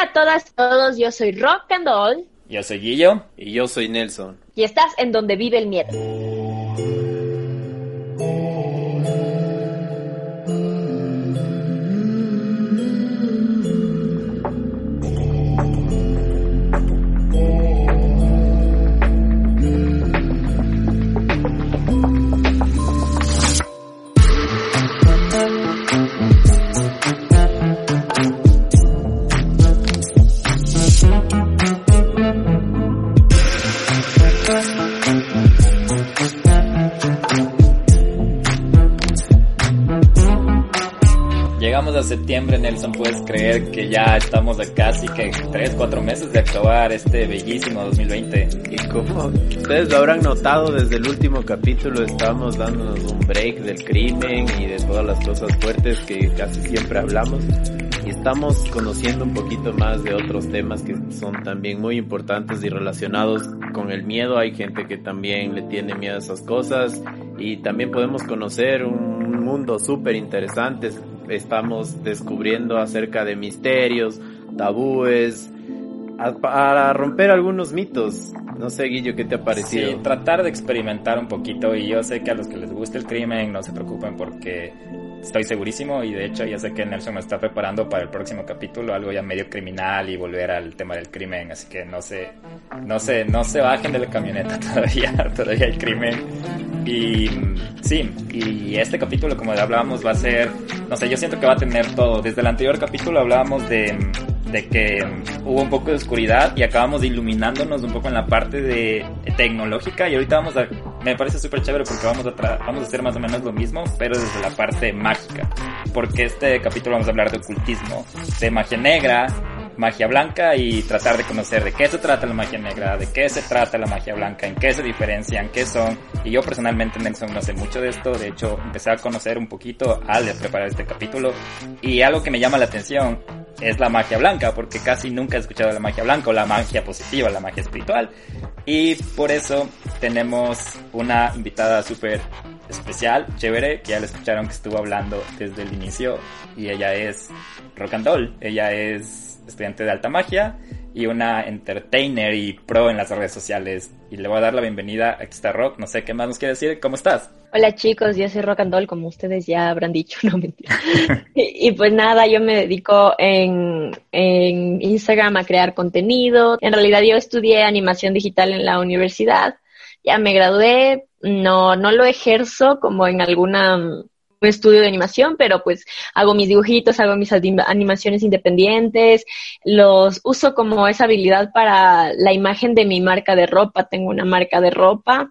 a todas y todos, yo soy Rock and Roll. Yo soy Guillo. Y yo soy Nelson. Y estás en donde vive el miedo. Septiembre, Nelson, puedes creer que ya estamos a casi que 3, 4 meses de acabar este bellísimo 2020. Y como ustedes lo habrán notado desde el último capítulo, estamos dándonos un break del crimen y de todas las cosas fuertes que casi siempre hablamos. Y estamos conociendo un poquito más de otros temas que son también muy importantes y relacionados con el miedo. Hay gente que también le tiene miedo a esas cosas y también podemos conocer un mundo súper interesante estamos descubriendo acerca de misterios, tabúes, para romper algunos mitos. No sé, Guillo, ¿qué te ha parecido? Sí, tratar de experimentar un poquito y yo sé que a los que les guste el crimen no se preocupen porque estoy segurísimo y de hecho ya sé que Nelson me está preparando para el próximo capítulo algo ya medio criminal y volver al tema del crimen, así que no sé, no sé, no se bajen de la camioneta todavía, todavía hay crimen. Y sí, y este capítulo como hablábamos va a ser, no sé, yo siento que va a tener todo. Desde el anterior capítulo hablábamos de de que hubo un poco de oscuridad y acabamos de iluminándonos un poco en la parte de tecnológica y ahorita vamos a me parece súper chévere porque vamos a vamos a hacer más o menos lo mismo pero desde la parte mágica. Porque este capítulo vamos a hablar de ocultismo de magia negra magia blanca y tratar de conocer de qué se trata la magia negra, de qué se trata la magia blanca, en qué se diferencian, qué son. Y yo personalmente, Nelson, no sé mucho de esto. De hecho, empecé a conocer un poquito al preparar este capítulo. Y algo que me llama la atención es la magia blanca, porque casi nunca he escuchado la magia blanca o la magia positiva, la magia espiritual. Y por eso tenemos una invitada súper especial, chévere, que ya la escucharon que estuvo hablando desde el inicio. Y ella es Rock and. Ella es estudiante de alta magia y una entertainer y pro en las redes sociales. Y le voy a dar la bienvenida. Aquí está Rock. No sé qué más nos quiere decir. ¿Cómo estás? Hola chicos, yo soy Rock and Doll, como ustedes ya habrán dicho, no mentira. y, pues nada, yo me dedico en, en Instagram a crear contenido. En realidad yo estudié animación digital en la universidad. Ya me gradué, no, no lo ejerzo como en alguna un estudio de animación, pero pues hago mis dibujitos, hago mis animaciones independientes, los uso como esa habilidad para la imagen de mi marca de ropa. Tengo una marca de ropa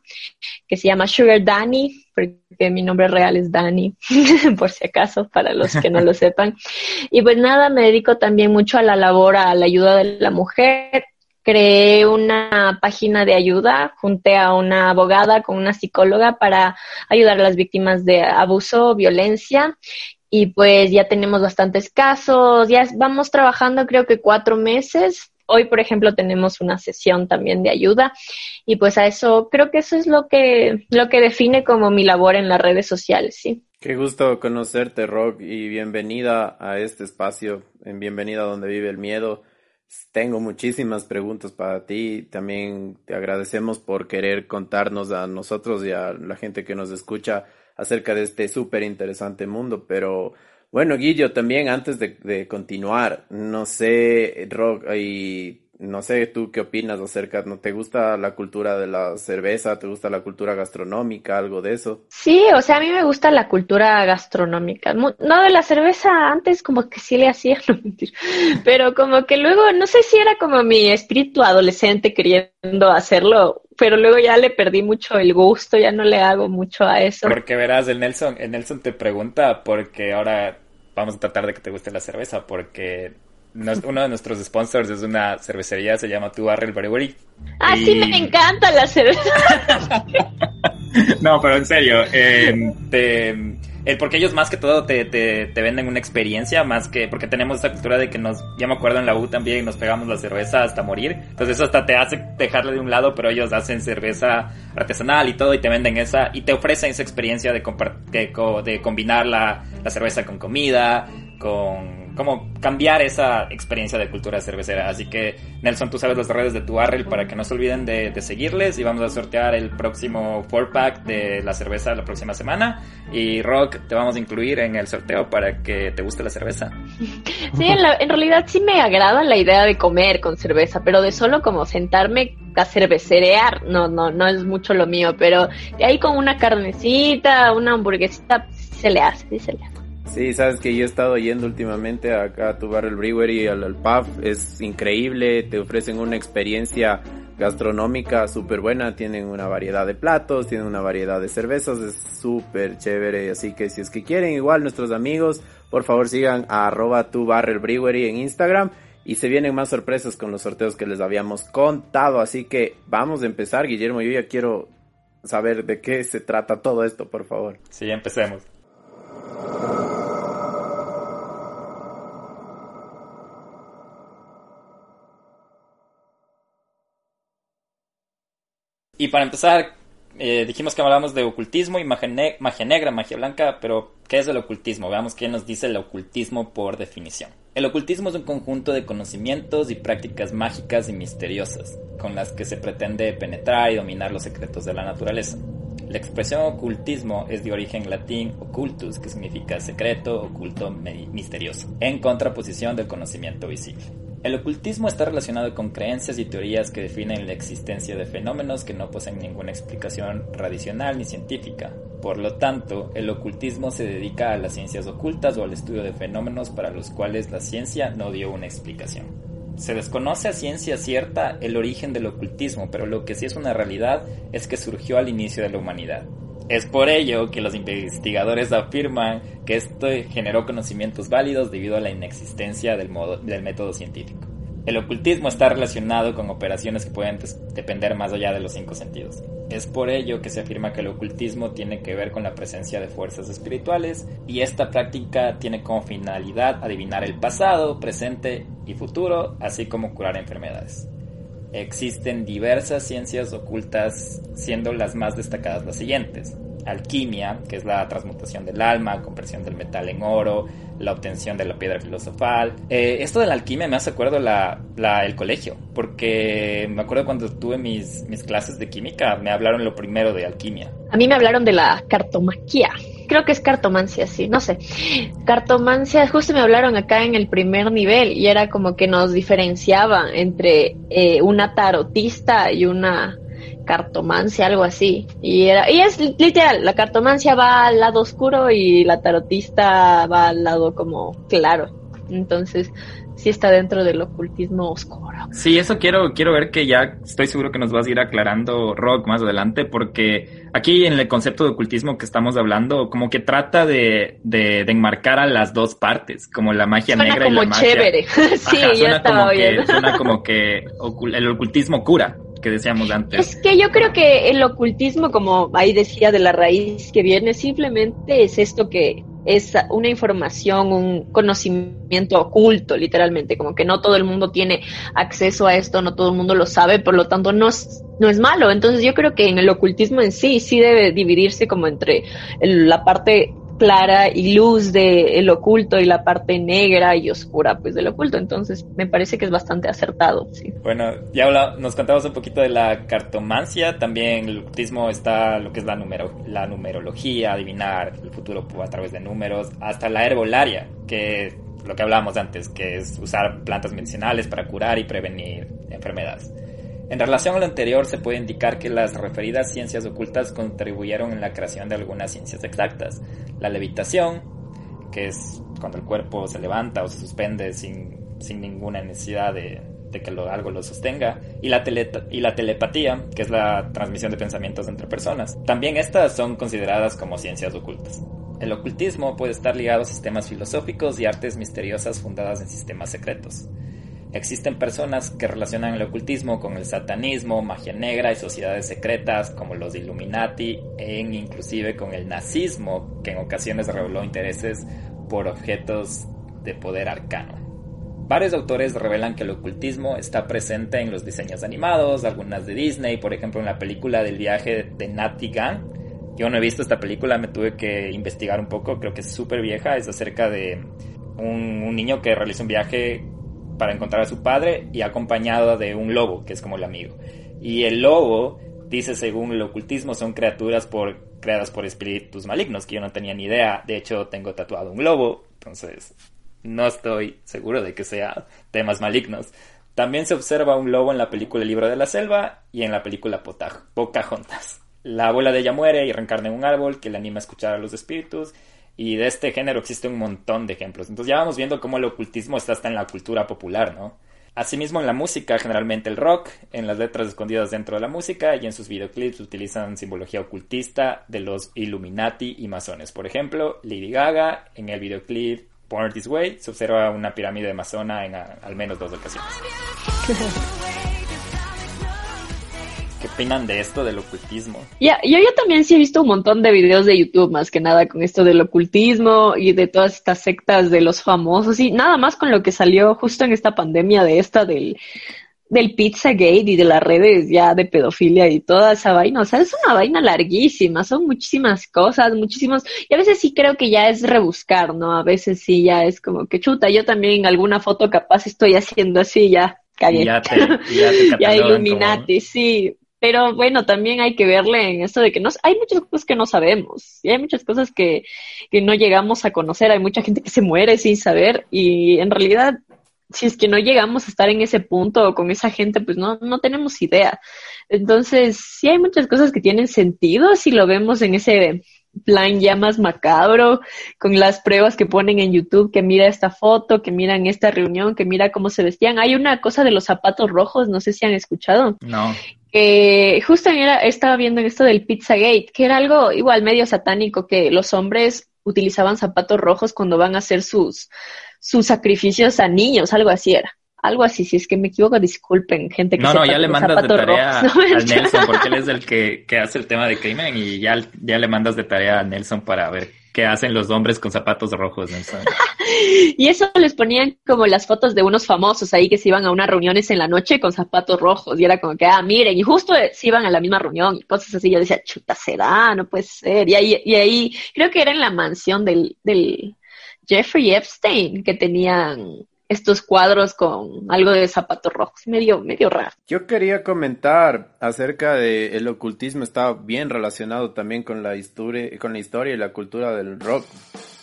que se llama Sugar Danny, porque mi nombre real es Danny, por si acaso, para los que no lo sepan. Y pues nada, me dedico también mucho a la labor, a la ayuda de la mujer creé una página de ayuda, junté a una abogada con una psicóloga para ayudar a las víctimas de abuso, violencia y pues ya tenemos bastantes casos, ya vamos trabajando creo que cuatro meses. Hoy, por ejemplo, tenemos una sesión también de ayuda y pues a eso creo que eso es lo que lo que define como mi labor en las redes sociales, sí. Qué gusto conocerte, Rock, y bienvenida a este espacio, en Bienvenida donde vive el miedo. Tengo muchísimas preguntas para ti. También te agradecemos por querer contarnos a nosotros y a la gente que nos escucha acerca de este súper interesante mundo. Pero bueno, Guillo, también antes de, de continuar, no sé, Rock, y no sé, ¿tú qué opinas acerca? ¿No te gusta la cultura de la cerveza? ¿Te gusta la cultura gastronómica? ¿Algo de eso? Sí, o sea, a mí me gusta la cultura gastronómica. No de la cerveza, antes como que sí le hacía, no mentir. Pero como que luego, no sé si era como mi espíritu adolescente queriendo hacerlo, pero luego ya le perdí mucho el gusto, ya no le hago mucho a eso. Porque verás, el Nelson, el Nelson te pregunta porque ahora vamos a tratar de que te guste la cerveza, porque uno de nuestros sponsors es una cervecería, se llama Tu Barrel Brewery. Ah, sí, me encanta la cerveza. no, pero en serio, eh, porque ellos más que todo te, te, te, venden una experiencia, más que porque tenemos esta cultura de que nos, ya me acuerdo en la U también, nos pegamos la cerveza hasta morir. Entonces eso hasta te hace dejarle de un lado, pero ellos hacen cerveza artesanal y todo y te venden esa y te ofrecen esa experiencia de, de, de combinar la, la cerveza con comida, con como cambiar esa experiencia de cultura cervecera. Así que, Nelson, tú sabes las redes de tu barrel para que no se olviden de, seguirles y vamos a sortear el próximo four pack de la cerveza la próxima semana. Y Rock, te vamos a incluir en el sorteo para que te guste la cerveza. Sí, en, realidad sí me agrada la idea de comer con cerveza, pero de solo como sentarme a cervecerear, no, no, no es mucho lo mío, pero ahí con una carnecita, una hamburguesita, se le hace, sí se le hace. Sí, sabes que yo he estado yendo últimamente acá a tu Barrel Brewery, al, al pub, es increíble, te ofrecen una experiencia gastronómica súper buena, tienen una variedad de platos, tienen una variedad de cervezas, es súper chévere, así que si es que quieren igual nuestros amigos, por favor sigan a arroba tu Barrel Brewery en Instagram. Y se vienen más sorpresas con los sorteos que les habíamos contado, así que vamos a empezar, Guillermo, yo ya quiero saber de qué se trata todo esto, por favor. Sí, empecemos. Y para empezar, eh, dijimos que hablábamos de ocultismo y magia, negra, magia blanca, pero ¿qué es el ocultismo? Veamos qué nos dice el ocultismo por definición. El ocultismo es un conjunto de conocimientos y prácticas mágicas y misteriosas, con las que se pretende penetrar y dominar los secretos de la naturaleza. La expresión ocultismo es de origen latín occultus, que significa secreto, oculto, misterioso, en contraposición del conocimiento visible. El ocultismo está relacionado con creencias y teorías que definen la existencia de fenómenos que no poseen ninguna explicación tradicional ni científica. Por lo tanto, el ocultismo se dedica a las ciencias ocultas o al estudio de fenómenos para los cuales la ciencia no dio una explicación. Se desconoce a ciencia cierta el origen del ocultismo, pero lo que sí es una realidad es que surgió al inicio de la humanidad. Es por ello que los investigadores afirman que esto generó conocimientos válidos debido a la inexistencia del, del método científico. El ocultismo está relacionado con operaciones que pueden depender más allá de los cinco sentidos. Es por ello que se afirma que el ocultismo tiene que ver con la presencia de fuerzas espirituales y esta práctica tiene como finalidad adivinar el pasado, presente y futuro, así como curar enfermedades. Existen diversas ciencias ocultas, siendo las más destacadas las siguientes. Alquimia, que es la transmutación del alma, conversión del metal en oro, la obtención de la piedra filosofal. Eh, esto de la alquimia me hace acuerdo la, el colegio, porque me acuerdo cuando tuve mis, mis clases de química, me hablaron lo primero de alquimia. A mí me hablaron de la cartomaquia creo que es cartomancia, sí, no sé. Cartomancia, justo me hablaron acá en el primer nivel y era como que nos diferenciaba entre eh, una tarotista y una cartomancia, algo así. Y era, y es literal, la cartomancia va al lado oscuro y la tarotista va al lado como claro. Entonces, sí está dentro del ocultismo oscuro. Sí, eso quiero, quiero ver que ya estoy seguro que nos vas a ir aclarando, Rock, más adelante, porque aquí en el concepto de ocultismo que estamos hablando, como que trata de, de, enmarcar a las dos partes, como la magia negra y la magia. chévere. sí, ya estaba bien. suena como que el ocultismo cura que decíamos antes. Es que yo creo que el ocultismo, como ahí decía de la raíz que viene, simplemente es esto que es una información, un conocimiento oculto, literalmente, como que no todo el mundo tiene acceso a esto, no todo el mundo lo sabe, por lo tanto no es, no es malo. Entonces yo creo que en el ocultismo en sí sí debe dividirse como entre la parte clara y luz de el oculto y la parte negra y oscura pues del oculto entonces me parece que es bastante acertado sí. bueno ya nos contamos un poquito de la cartomancia también el ocultismo está lo que es la la numerología adivinar el futuro a través de números hasta la herbolaria que lo que hablábamos antes que es usar plantas medicinales para curar y prevenir enfermedades en relación a lo anterior, se puede indicar que las referidas ciencias ocultas contribuyeron en la creación de algunas ciencias exactas. La levitación, que es cuando el cuerpo se levanta o se suspende sin, ninguna necesidad de, que algo lo sostenga, y la telepatía, que es la transmisión de pensamientos entre personas. También estas son consideradas como ciencias ocultas. El ocultismo puede estar ligado a sistemas filosóficos y artes misteriosas fundadas en sistemas secretos. Existen personas que relacionan el ocultismo con el satanismo, magia negra y sociedades secretas como los Illuminati e inclusive con el nazismo, que en ocasiones reveló intereses por objetos de poder arcano. Varios autores revelan que el ocultismo está presente en los diseños animados, algunas de Disney, por ejemplo en la película del viaje de Natty Gunn. Yo no he visto esta película, me tuve que investigar un poco, creo que es súper vieja, es acerca de un, un niño que realiza un viaje para encontrar a su padre y acompañado de un lobo, que es como el amigo. Y el lobo dice, según el ocultismo, son criaturas por, creadas por espíritus malignos, que yo no tenía ni idea. De hecho, tengo tatuado un lobo, entonces no estoy seguro de que sea temas malignos. También se observa un lobo en la película El libro de la selva y en la película Pocahontas. La abuela de ella muere y reencarna en un árbol que le anima a escuchar a los espíritus y de este género existe un montón de ejemplos. Entonces ya vamos viendo cómo el ocultismo está hasta en la cultura popular, ¿no? Asimismo en la música, generalmente el rock, en las letras escondidas dentro de la música y en sus videoclips utilizan simbología ocultista de los Illuminati y masones. Por ejemplo, Lady Gaga en el videoclip Born This Way se observa una pirámide masona en al menos dos ocasiones. ¿Qué opinan de esto del ocultismo? Ya, yo, yo también sí he visto un montón de videos de YouTube, más que nada con esto del ocultismo y de todas estas sectas de los famosos y nada más con lo que salió justo en esta pandemia de esta del, del Pizzagate y de las redes ya de pedofilia y toda esa vaina. O sea, es una vaina larguísima, son muchísimas cosas, muchísimos, y a veces sí creo que ya es rebuscar, ¿no? A veces sí ya es como que chuta, yo también en alguna foto capaz estoy haciendo así, ya cagué. Ya te, ya te ya Illuminati, sí. Pero bueno, también hay que verle en esto de que no, hay muchas cosas que no sabemos y hay muchas cosas que, que no llegamos a conocer. Hay mucha gente que se muere sin saber y en realidad si es que no llegamos a estar en ese punto con esa gente, pues no, no tenemos idea. Entonces, sí hay muchas cosas que tienen sentido si lo vemos en ese plan ya más macabro, con las pruebas que ponen en YouTube, que mira esta foto, que miran esta reunión, que mira cómo se vestían. Hay una cosa de los zapatos rojos, no sé si han escuchado. No. Que justo era, estaba viendo en esto del Pizzagate, que era algo igual medio satánico, que los hombres utilizaban zapatos rojos cuando van a hacer sus, sus sacrificios a niños, algo así era. Algo así, si es que me equivoco, disculpen, gente que No, no, ya le mandas de tarea a Nelson, porque él es el que, que, hace el tema de crimen y ya, ya le mandas de tarea a Nelson para ver qué hacen los hombres con zapatos rojos, Nelson. y eso les ponían como las fotos de unos famosos ahí que se iban a unas reuniones en la noche con zapatos rojos y era como que, ah, miren, y justo se iban a la misma reunión y cosas así. Yo decía, chuta, será, no puede ser. Y ahí, y ahí creo que era en la mansión del, del Jeffrey Epstein que tenían estos cuadros con algo de zapatos rojos, medio, medio raro. Yo quería comentar acerca de el ocultismo, está bien relacionado también con la historia, con la historia y la cultura del rock.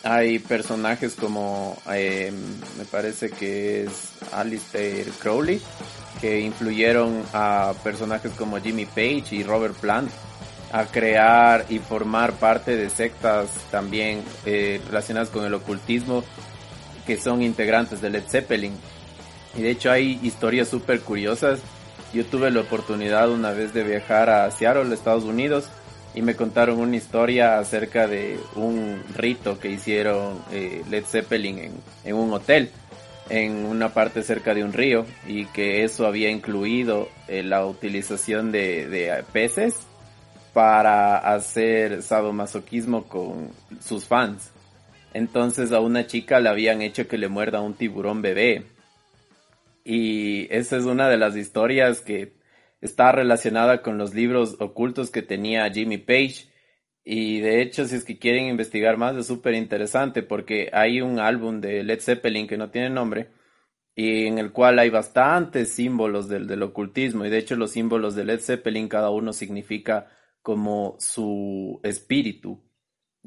Hay personajes como, eh, me parece que es Alistair Crowley, que influyeron a personajes como Jimmy Page y Robert Plant a crear y formar parte de sectas también eh, relacionadas con el ocultismo que son integrantes de Led Zeppelin. Y de hecho hay historias súper curiosas. Yo tuve la oportunidad una vez de viajar a Seattle, Estados Unidos, y me contaron una historia acerca de un rito que hicieron eh, Led Zeppelin en, en un hotel en una parte cerca de un río y que eso había incluido eh, la utilización de, de, peces para hacer sadomasoquismo con sus fans. Entonces a una chica le habían hecho que le muerda un tiburón bebé. Y esa es una de las historias que está relacionada con los libros ocultos que tenía Jimmy Page. Y de hecho, si es que quieren investigar más, es súper interesante porque hay un álbum de Led Zeppelin que no tiene nombre y en el cual hay bastantes símbolos del, del ocultismo. Y de hecho, los símbolos de Led Zeppelin, cada uno significa como su espíritu.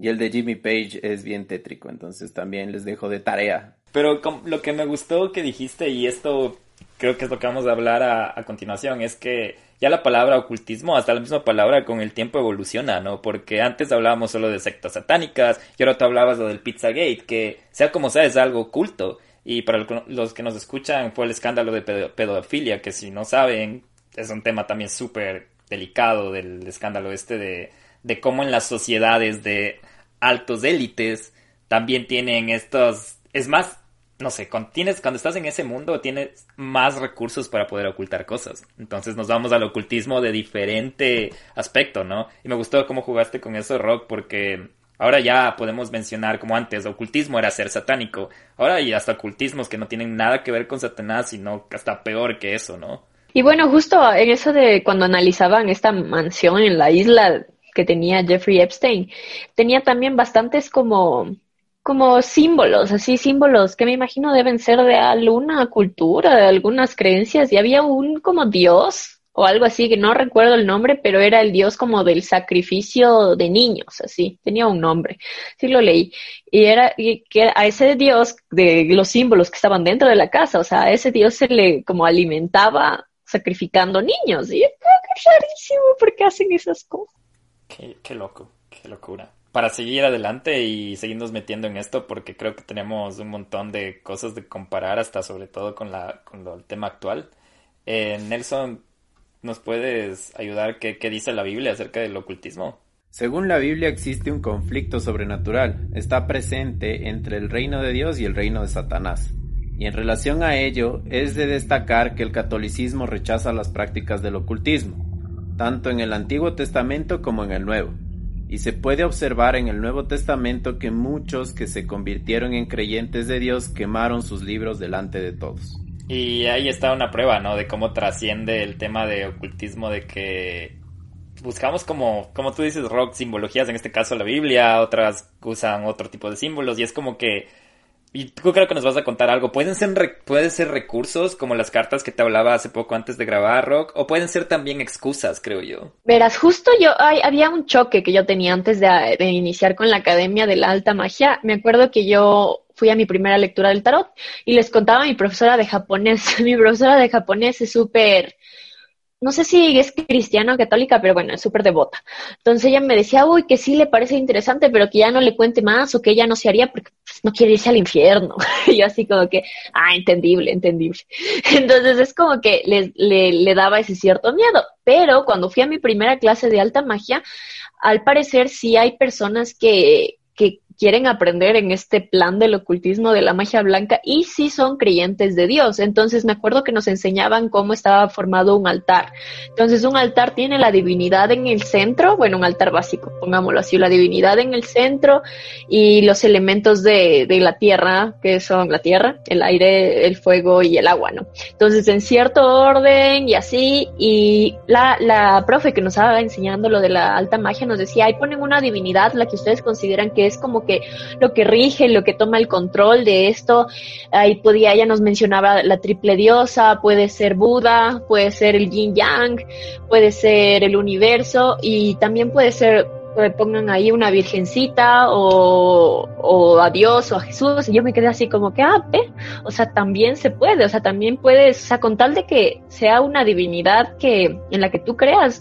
Y el de Jimmy Page es bien tétrico, entonces también les dejo de tarea. Pero lo que me gustó que dijiste, y esto creo que es lo que vamos a hablar a, continuación, es que ya la palabra ocultismo, hasta la misma palabra con el tiempo evoluciona, ¿no? Porque antes hablábamos solo de sectas satánicas, y ahora tú hablabas lo del Pizzagate, que sea como sea es algo oculto. Y para los que nos escuchan fue el escándalo de pedofilia, que si no saben, es un tema también súper delicado del escándalo este de, de cómo en las sociedades de altos élites también tienen estos, es más, no sé, cuando, cuando estás en ese mundo tienes más recursos para poder ocultar cosas. Entonces nos vamos al ocultismo de diferente aspecto, ¿no? Y me gustó cómo jugaste con eso, Rock, porque ahora ya podemos mencionar como antes, ocultismo era ser satánico. Ahora hay hasta ocultismos que no tienen nada que ver con Satanás, sino hasta peor que eso, ¿no? Y bueno, justo en eso de cuando analizaban esta mansión en la isla que tenía Jeffrey Epstein, tenía también bastantes como como símbolos, así símbolos que me imagino deben ser de alguna cultura, de algunas creencias, y había un como dios o algo así, que no recuerdo el nombre, pero era el dios como del sacrificio de niños, así, tenía un nombre, sí lo leí, y era que a ese dios de los símbolos que estaban dentro de la casa, o sea, a ese dios se le como alimentaba sacrificando niños, y es rarísimo porque hacen esas cosas. Qué, loco, qué locura. Para seguir adelante y seguirnos metiendo en esto, porque creo que tenemos un montón de cosas de comparar, hasta sobre todo con, la, con el tema actual. Eh, Nelson, ¿Nos puedes ayudar qué, qué dice la Biblia acerca del ocultismo? Según la Biblia existe un conflicto sobrenatural, está presente entre el reino de Dios y el reino de Satanás. Y en relación a ello, es de destacar que el catolicismo rechaza las prácticas del ocultismo, tanto en el Antiguo Testamento como en el Nuevo. Y se puede observar en el Nuevo Testamento que muchos que se convirtieron en creyentes de Dios quemaron sus libros delante de todos. Y ahí está una prueba, ¿no? De cómo trasciende el tema de ocultismo, de que buscamos como, como tú dices, rock, simbologías, en este caso la Biblia, otras usan otro tipo de símbolos, y es como que y tú creo que nos vas a contar algo. Pueden ser, pueden ser recursos como las cartas que te hablaba hace poco antes de grabar, Rock, o pueden ser también excusas, creo yo. Verás, justo yo, había un choque que yo tenía antes de, de iniciar con la Academia de la Alta Magia. Me acuerdo que yo fui a mi primera lectura del tarot y les contaba a mi profesora de japonés. mi profesora de japonés es súper no sé si es cristiana o católica, pero bueno, es súper devota. Entonces ella me decía, uy, que sí le parece interesante, pero que ya no le cuente más o que ella no se haría porque pues, no quiere irse al infierno. y yo así como que, ah, entendible, entendible. Entonces es como que le, le, le daba ese cierto miedo. Pero cuando fui a mi primera clase de alta magia, al parecer sí hay personas que, que quieren aprender en este plan del ocultismo de la magia blanca y sí son creyentes de Dios. Entonces me acuerdo que nos enseñaban cómo estaba formado un altar. Entonces un altar tiene la divinidad en el centro, bueno, un altar básico, pongámoslo así, la divinidad en el centro y los elementos de, de la tierra, que son la tierra, el aire, el fuego y el agua, ¿no? Entonces en cierto orden y así, y la, la profe que nos estaba enseñando lo de la alta magia nos decía, ahí ponen una divinidad, la que ustedes consideran que es como que lo que rige, lo que toma el control de esto. Ahí podía, ella nos mencionaba la triple diosa, puede ser Buda, puede ser el yin yang, puede ser el universo y también puede ser pongan ahí una virgencita o, o, a Dios o a Jesús y yo me quedé así como que, ah, o sea, también se puede, o sea, también puedes, o sea, con tal de que sea una divinidad que en la que tú creas,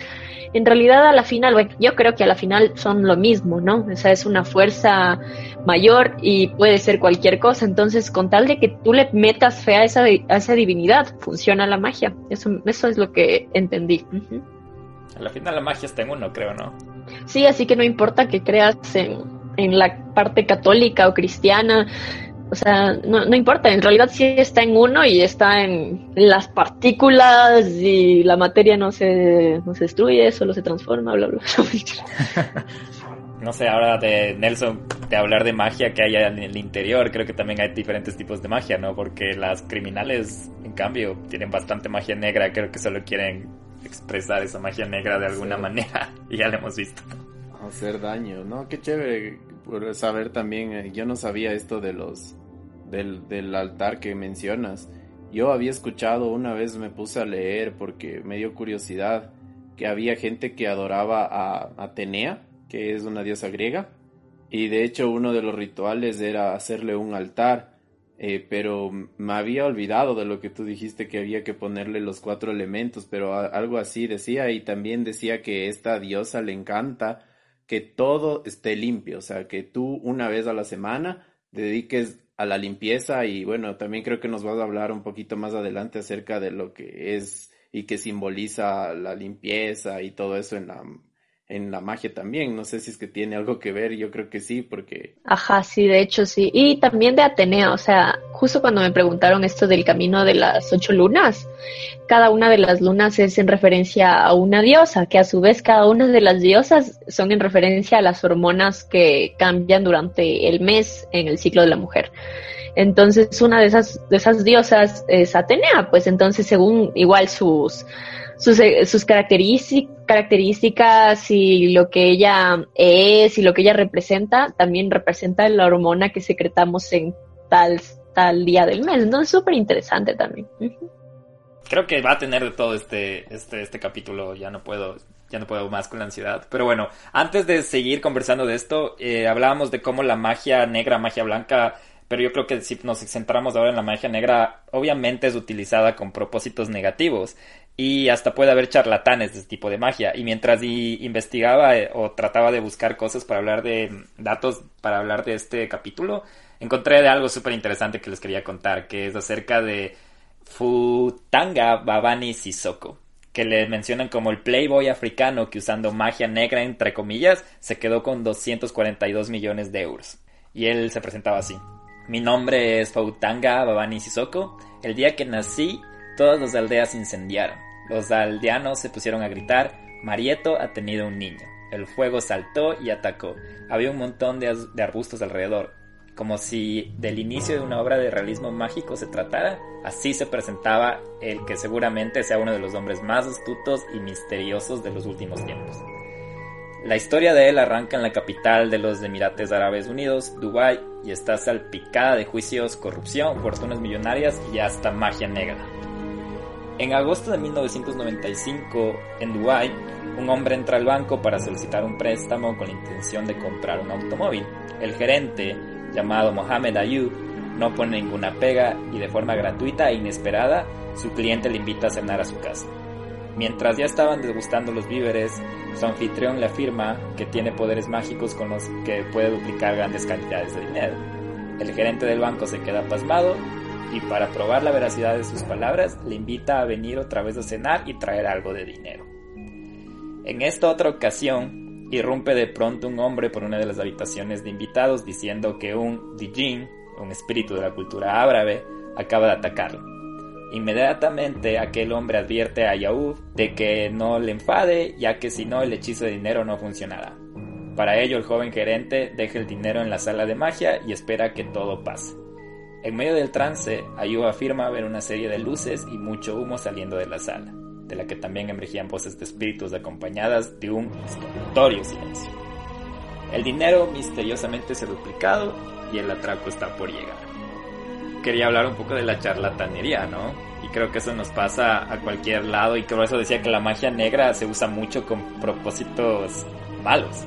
en realidad a la final, bueno, yo creo que a la final son lo mismo, ¿no? O sea, es una fuerza mayor y puede ser cualquier cosa. Entonces, con tal de que tú le metas fe a esa, a esa divinidad, funciona la magia. Eso, eso es lo que entendí. A la final la magia está en uno, creo, ¿no? Sí, así que no importa que creas en, en la parte católica o cristiana, o sea, no, no, importa, en realidad sí está en uno y está en las partículas y la materia no se, no se destruye, solo se transforma, bla, bla. no sé, ahora de Nelson, de hablar de magia que hay en el interior, creo que también hay diferentes tipos de magia, ¿no? Porque las criminales, en cambio, tienen bastante magia negra, creo que solo quieren expresar esa magia negra de alguna manera y ya lo hemos visto. Hacer daño, ¿no? Qué chévere por saber también, eh, yo no sabía esto de los del, altar que mencionas. Yo había escuchado una vez, me puse a leer porque me dio curiosidad, que había gente que adoraba a Atenea, que es una diosa griega, y de hecho uno de los rituales era hacerle un altar, eh, pero me había olvidado de lo que tú dijiste que había que ponerle los cuatro elementos, pero algo así decía, y también decía que esta diosa le encanta que todo esté limpio, o sea, que tú una vez a la semana dediques a la limpieza y bueno, también creo que nos vas a hablar un poquito más adelante acerca de lo que es y que simboliza la limpieza y todo eso en la en la magia también. No sé si es que tiene algo que ver, yo creo que sí, porque... Ajá, sí, de hecho sí. Y también de Atenea, o sea, justo cuando me preguntaron esto del camino de las ocho lunas, cada una de las lunas es en referencia a una diosa, que a su vez cada una de las diosas son en referencia a las hormonas que cambian durante el mes en el ciclo de la mujer. Entonces, una de esas, de esas diosas es Atenea, pues entonces según igual sus, sus, sus características y lo que ella es y lo que ella representa, también representa la hormona que secretamos en tal, tal día del mes. Entonces, súper interesante también. Creo que va a tener de todo este, este, este capítulo, ya no puedo ya no puedo más con la ansiedad. Pero bueno, antes de seguir conversando de esto, eh, hablábamos de cómo la magia negra, magia blanca pero yo creo que si nos centramos ahora en la magia negra, obviamente es utilizada con propósitos negativos y hasta puede haber charlatanes de este tipo de magia. Y mientras investigaba eh, o trataba de buscar cosas para hablar de datos, para hablar de este capítulo, encontré de algo súper interesante que les quería contar, que es acerca de Futanga Babani Sissoko que le mencionan como el playboy africano que usando magia negra entre comillas se quedó con 242 millones de euros. Y él se presentaba así. Mi nombre es Fautanga Babani Sissoko. El día que nací, todas las aldeas incendiaron. Los aldeanos se pusieron a gritar, Marieto ha tenido un niño. El fuego saltó y atacó. Había un montón de, arbustos alrededor. Como si del inicio de una obra de realismo mágico se tratara, así se presentaba el que seguramente sea uno de los hombres más astutos y misteriosos de los últimos tiempos. La historia de él arranca en la capital de los Emirates Árabes Unidos, Dubái, y está salpicada de juicios, corrupción, fortunas millonarias y hasta magia negra. En agosto de 1995, en Dubái, un hombre entra al banco para solicitar un préstamo con la intención de comprar un automóvil. El gerente, llamado Mohamed Ayub, no pone ninguna pega y de forma gratuita e inesperada, su cliente le invita a cenar a su casa. Mientras ya estaban degustando los víveres, su anfitrión le afirma que tiene poderes mágicos con los que puede duplicar grandes cantidades de dinero. El gerente del banco se queda pasmado y para probar la veracidad de sus palabras le invita a venir otra vez a cenar y traer algo de dinero. En esta otra ocasión, irrumpe de pronto un hombre por una de las habitaciones de invitados diciendo que un Dijin, un espíritu de la cultura árabe, acaba de atacarlo. Inmediatamente aquel hombre advierte a Yaúd de que no le enfade, ya que si no el hechizo de dinero no funcionará. Para ello el joven gerente deja el dinero en la sala de magia y espera que todo pase. En medio del trance, Ayub afirma ver una serie de luces y mucho humo saliendo de la sala, de la que también emergían voces de espíritus acompañadas de un estentorio silencio. El dinero misteriosamente se ha duplicado y el atraco está por llegar quería hablar un poco de la charlatanería, ¿no? Y creo que eso nos pasa a cualquier lado y por eso decía que la magia negra se usa mucho con propósitos malos.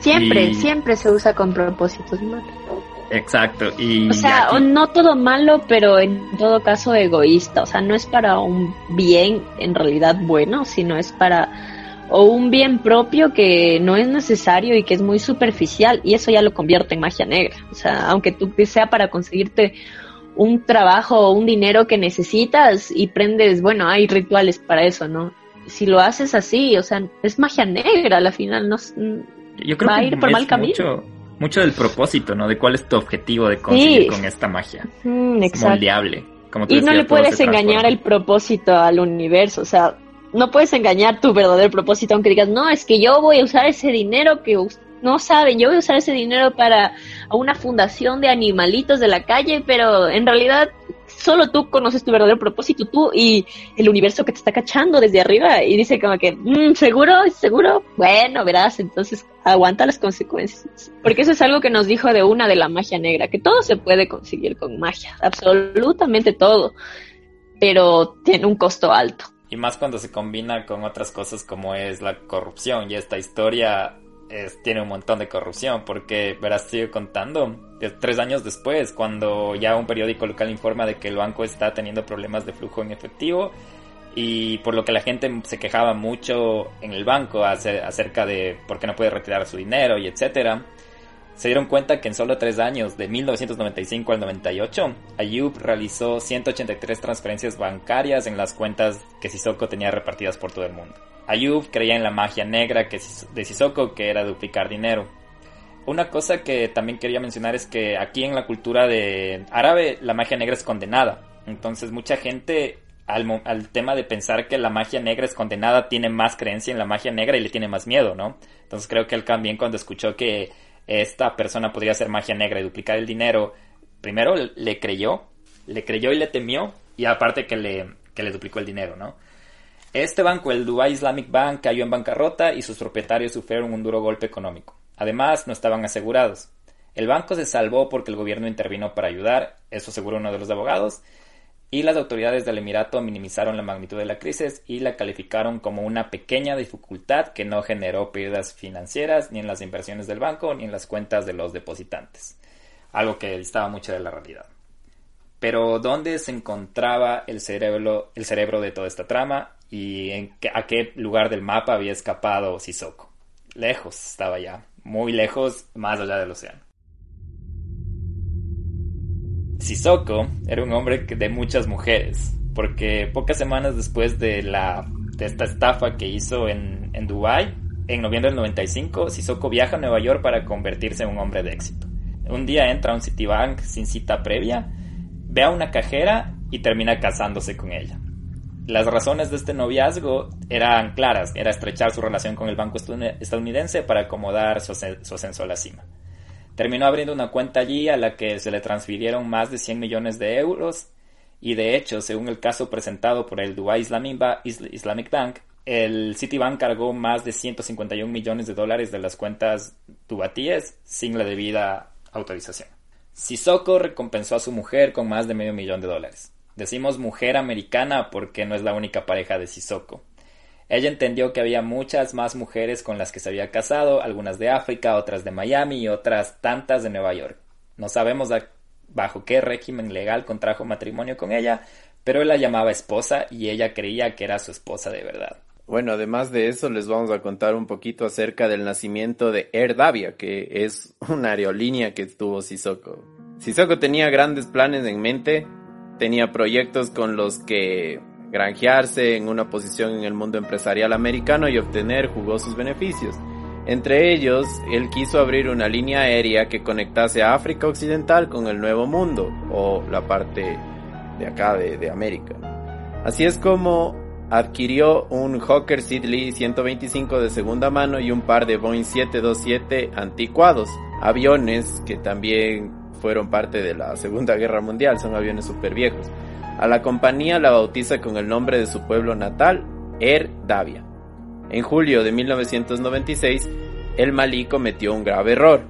Siempre, siempre se usa con propósitos malos. Exacto. Y o sea, no todo malo, pero en todo caso egoísta. O sea, no es para un bien en realidad bueno, sino es para o un bien propio que no es necesario y que es muy superficial y eso ya lo convierte en magia negra. O sea, aunque tú sea para conseguirte un trabajo o un dinero que necesitas y prendes, bueno, hay rituales para eso, ¿no? Si lo haces así, o sea, es magia negra, al final no Yo creo va a ir por mal camino. Mucho, mucho del propósito, ¿no? De cuál es tu objetivo de conseguir con esta magia. Mm, moldeable. y no le puedes engañar el propósito al universo, o sea, no puedes engañar tu verdadero propósito aunque digas, no, es que yo voy a usar ese dinero que no saben, yo voy a usar ese dinero para una fundación de animalitos de la calle, pero en realidad solo tú conoces tu verdadero propósito, tú y el universo que te está cachando desde arriba y dice como que, mm, ¿seguro? ¿Seguro? Bueno, verás, entonces aguanta las consecuencias. Porque eso es algo que nos dijo de una de la magia negra, que todo se puede conseguir con magia, absolutamente todo, pero tiene un costo alto. Y más cuando se combina con otras cosas como es la corrupción y esta historia tiene un montón de corrupción, porque verás, sigo contando, tres años después, cuando ya un periódico local informa de que el banco está teniendo problemas de flujo en efectivo, y por lo que la gente se quejaba mucho en el banco acerca de por qué no puede retirar su dinero y etcétera, se dieron cuenta que en solo tres años, de 1995 al 98, Ayub realizó 183 transferencias bancarias en las cuentas que Sissoko tenía repartidas por todo el mundo. Ayub creía en la magia negra que, de Sissoko, que era duplicar dinero. Una cosa que también quería mencionar es que aquí en la cultura de árabe la magia negra es condenada. Entonces mucha gente al, al, tema de pensar que la magia negra es condenada, tiene más creencia en la magia negra y le tiene más miedo, ¿no? Entonces creo que él también cuando escuchó que esta persona podría hacer magia negra y duplicar el dinero, primero le creyó, le creyó y le temió, y aparte que le, que le duplicó el dinero, ¿no? Este banco, el Dubai Islamic Bank, cayó en bancarrota y sus propietarios sufrieron un duro golpe económico. Además, no estaban asegurados. El banco se salvó porque el gobierno intervino para ayudar, eso aseguró uno de los abogados, y las autoridades del Emirato minimizaron la magnitud de la crisis y la calificaron como una pequeña dificultad que no generó pérdidas financieras ni en las inversiones del banco ni en las cuentas de los depositantes, algo que distaba mucho de la realidad. Pero ¿dónde se encontraba el cerebro, el cerebro de toda esta trama y a qué lugar del mapa había escapado Sissoko? Lejos estaba ya, muy lejos, más allá del océano. Sissoko era un hombre de muchas mujeres, porque pocas semanas después de, la, de esta estafa que hizo en, en Dubái, en noviembre del 95, Sissoko viaja a Nueva York para convertirse en un hombre de éxito. Un día entra a un Citibank sin cita previa, ve a una cajera y termina casándose con ella. Las razones de este noviazgo eran claras, era estrechar su relación con el banco estadounidense para acomodar su, ascenso a la cima. Terminó abriendo una cuenta allí a la que se le transfirieron más de 100 millones de euros y de hecho, según el caso presentado por el Dubai Islamic Bank, el Citibank cargó más de 151 millones de dólares de las cuentas dubatíes sin la debida autorización. Sissoko recompensó a su mujer con más de medio millón de dólares. Decimos mujer americana porque no es la única pareja de Sissoko. Ella entendió que había muchas más mujeres con las que se había casado, algunas de África, otras de Miami y otras tantas de Nueva York. No sabemos bajo qué régimen legal contrajo matrimonio con ella, pero él la llamaba esposa y ella creía que era su esposa de verdad. Bueno, además de eso, les vamos a contar un poquito acerca del nacimiento de Air Davia, que es una aerolínea que tuvo Sissoko. Sissoko tenía grandes planes en mente, tenía proyectos con los que granjearse en una posición en el mundo empresarial americano y obtener jugosos beneficios. Entre ellos, él quiso abrir una línea aérea que conectase a África Occidental con el Nuevo Mundo, o la parte de acá de, América. Así es como adquirió un Hawker Siddeley 125 de segunda mano y un par de Boeing 727 anticuados, aviones que también fueron parte de la Segunda Guerra Mundial, son aviones super viejos. A la compañía la bautiza con el nombre de su pueblo natal, Air Davia. En julio de 1996, el Malí cometió un grave error.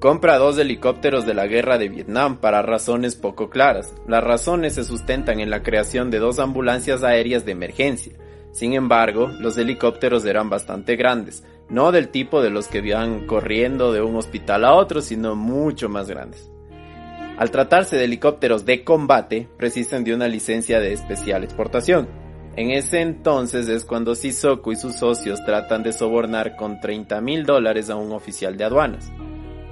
Compra dos helicópteros de la guerra de Vietnam para razones poco claras. Las razones se sustentan en la creación de dos ambulancias aéreas de emergencia. Sin embargo, los helicópteros eran bastante grandes, no del tipo de los que iban corriendo de un hospital a otro, sino mucho más grandes. Al tratarse de helicópteros de combate, precisan de una licencia de especial exportación. En ese entonces es cuando Sissoko y sus socios tratan de sobornar con 30 mil dólares a un oficial de aduanas.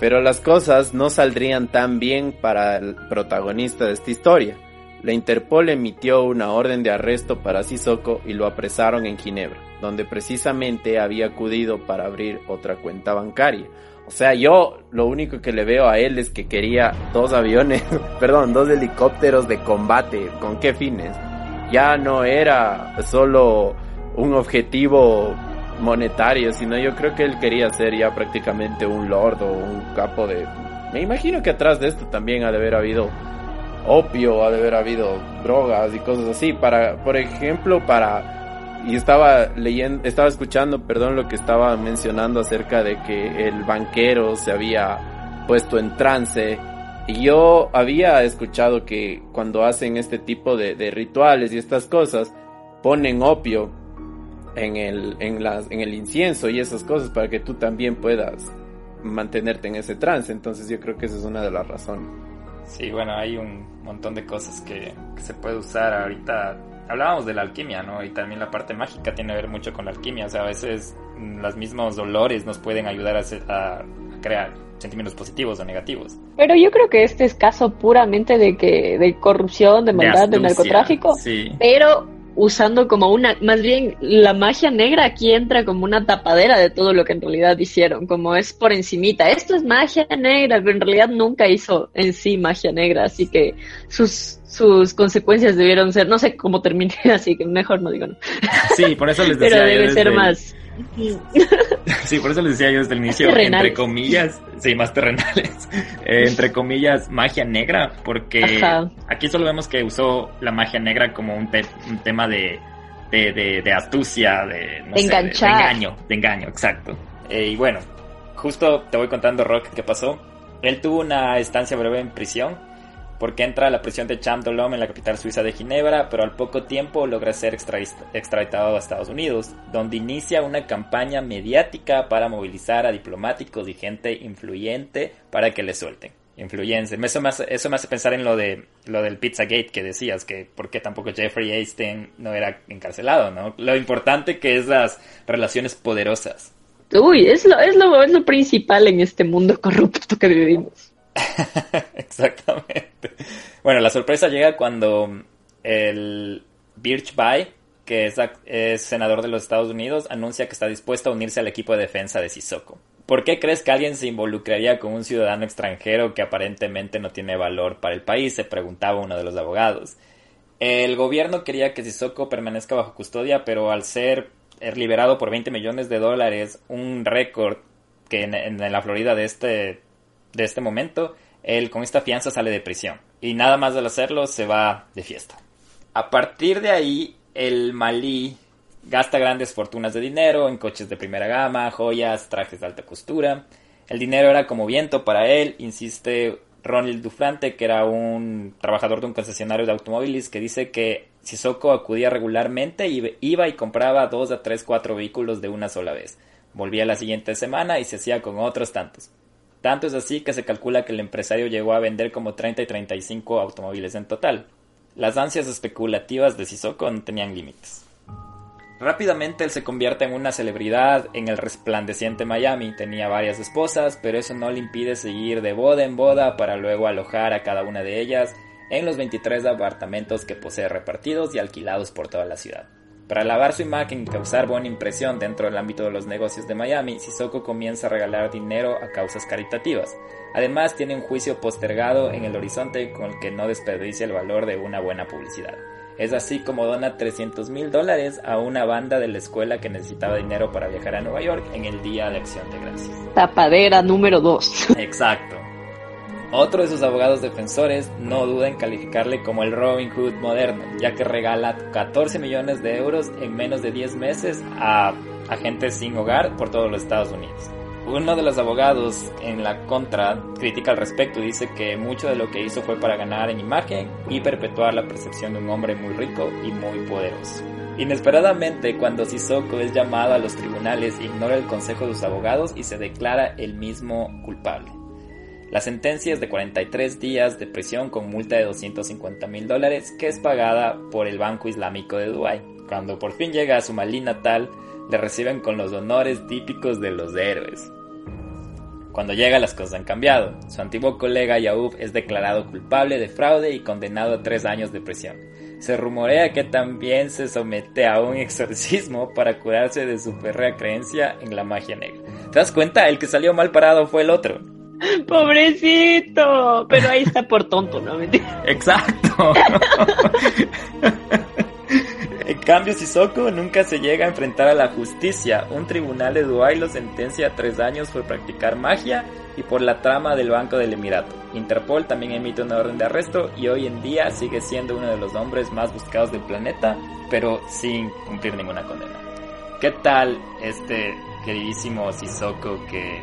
Pero las cosas no saldrían tan bien para el protagonista de esta historia. La Interpol emitió una orden de arresto para Sissoko y lo apresaron en Ginebra, donde precisamente había acudido para abrir otra cuenta bancaria, o sea, yo lo único que le veo a él es que quería dos aviones, perdón, dos helicópteros de combate. ¿Con qué fines? Ya no era solo un objetivo monetario, sino yo creo que él quería ser ya prácticamente un lord o un capo de... Me imagino que atrás de esto también ha de haber habido opio, ha de haber habido drogas y cosas así. Para, por ejemplo, para y estaba leyendo, estaba escuchando, perdón, lo que estaba mencionando acerca de que el banquero se había puesto en trance. Y yo había escuchado que cuando hacen este tipo de, rituales y estas cosas, ponen opio en el, en, las, en el incienso y esas cosas para que tú también puedas mantenerte en ese trance. Entonces yo creo que esa es una de las razones. Sí, bueno, hay un montón de cosas que, que se puede usar ahorita hablábamos de la alquimia, ¿no? Y también la parte mágica tiene que ver mucho con la alquimia. O sea, a veces mm, los mismos dolores nos pueden ayudar a, crear sentimientos positivos o negativos. Pero yo creo que este es caso puramente de que de corrupción, de maldad, de, narcotráfico. Sí. Pero usando como una, más bien la magia negra aquí entra como una tapadera de todo lo que en realidad hicieron, como es por encimita, esto es magia negra, pero en realidad nunca hizo en sí magia negra, así que sus, sus consecuencias debieron ser, no sé cómo terminé, así que mejor no digo no. Sí, por eso les decía. pero debe ser más. Sí, por eso les decía yo desde el inicio, entre comillas, sí, más terrenales, eh, entre comillas, magia negra, porque aquí solo vemos que usó la magia negra como un, un tema de, de, astucia, de, no engaño, de engaño, exacto. Eh, y bueno, justo te voy contando, Rock, qué pasó. Él tuvo una estancia breve en prisión porque entra a la prisión de Champ en la capital suiza de Ginebra, pero al poco tiempo logra ser extraditado a Estados Unidos, donde inicia una campaña mediática para movilizar a diplomáticos y gente influyente para que le suelten. Influencia. Eso me, hace, eso me hace pensar en lo de lo del Pizzagate que decías, que por qué tampoco Jeffrey Epstein no era encarcelado, ¿no? Lo importante que es las relaciones poderosas. Uy, es lo, es lo, es lo principal en este mundo corrupto que vivimos. Exactamente. Bueno, la sorpresa llega cuando el Birch Bay, que es, senador de los Estados Unidos, anuncia que está dispuesto a unirse al equipo de defensa de Sissoko. ¿Por qué crees que alguien se involucraría con un ciudadano extranjero que aparentemente no tiene valor para el país? Se preguntaba uno de los abogados. El gobierno quería que Sissoko permanezca bajo custodia, pero al ser liberado por 20 millones de dólares, un récord que en la Florida de este de este momento, él con esta fianza sale de prisión. Y nada más al hacerlo se va de fiesta. A partir de ahí, el Malí gasta grandes fortunas de dinero en coches de primera gama, joyas, trajes de alta costura. El dinero era como viento para él, insiste Ronald Dufrante, que era un trabajador de un concesionario de automóviles, que dice que Sissoko acudía regularmente y iba y compraba dos a tres, cuatro vehículos de una sola vez. Volvía la siguiente semana y se hacía con otros tantos. Tanto es así que se calcula que el empresario llegó a vender como 30 y 35 automóviles en total. Las ansias especulativas de Sissoko no tenían límites. Rápidamente él se convierte en una celebridad en el resplandeciente Miami. Tenía varias esposas, pero eso no le impide seguir de boda en boda para luego alojar a cada una de ellas en los 23 apartamentos que posee repartidos y alquilados por toda la ciudad. Para lavar su imagen y causar buena impresión dentro del ámbito de los negocios de Miami, Sissoko comienza a regalar dinero a causas caritativas. Además, tiene un juicio postergado en el horizonte con el que no desperdicia el valor de una buena publicidad. Es así como dona 300 mil dólares a una banda de la escuela que necesitaba dinero para viajar a Nueva York en el Día de Acción de Gracias. Tapadera número 2. Exacto. Otro de sus abogados defensores no duda en calificarle como el Robin Hood moderno, ya que regala 14 millones de euros en menos de 10 meses a, gente sin hogar por todos los Estados Unidos. Uno de los abogados en la contra critica al respecto y dice que mucho de lo que hizo fue para ganar en imagen y perpetuar la percepción de un hombre muy rico y muy poderoso. Inesperadamente, cuando Sissoko es llamado a los tribunales, ignora el consejo de sus abogados y se declara el mismo culpable. La sentencia es de 43 días de prisión con multa de 250 mil dólares que es pagada por el Banco Islámico de Dubái. Cuando por fin llega a su Malí natal, le reciben con los honores típicos de los héroes. Cuando llega las cosas han cambiado. Su antiguo colega Yaub es declarado culpable de fraude y condenado a tres años de prisión. Se rumorea que también se somete a un exorcismo para curarse de su férrea creencia en la magia negra. ¿Te das cuenta? El que salió mal parado fue el otro. Pobrecito. Pero ahí está por tonto, ¿no? Exacto. En cambio, Sissoko nunca se llega a enfrentar a la justicia. Un tribunal de Dubái lo sentencia a tres años por practicar magia y por la trama del Banco del Emirato. Interpol también emite una orden de arresto y hoy en día sigue siendo uno de los hombres más buscados del planeta, pero sin cumplir ninguna condena. ¿Qué tal este queridísimo Sissoko que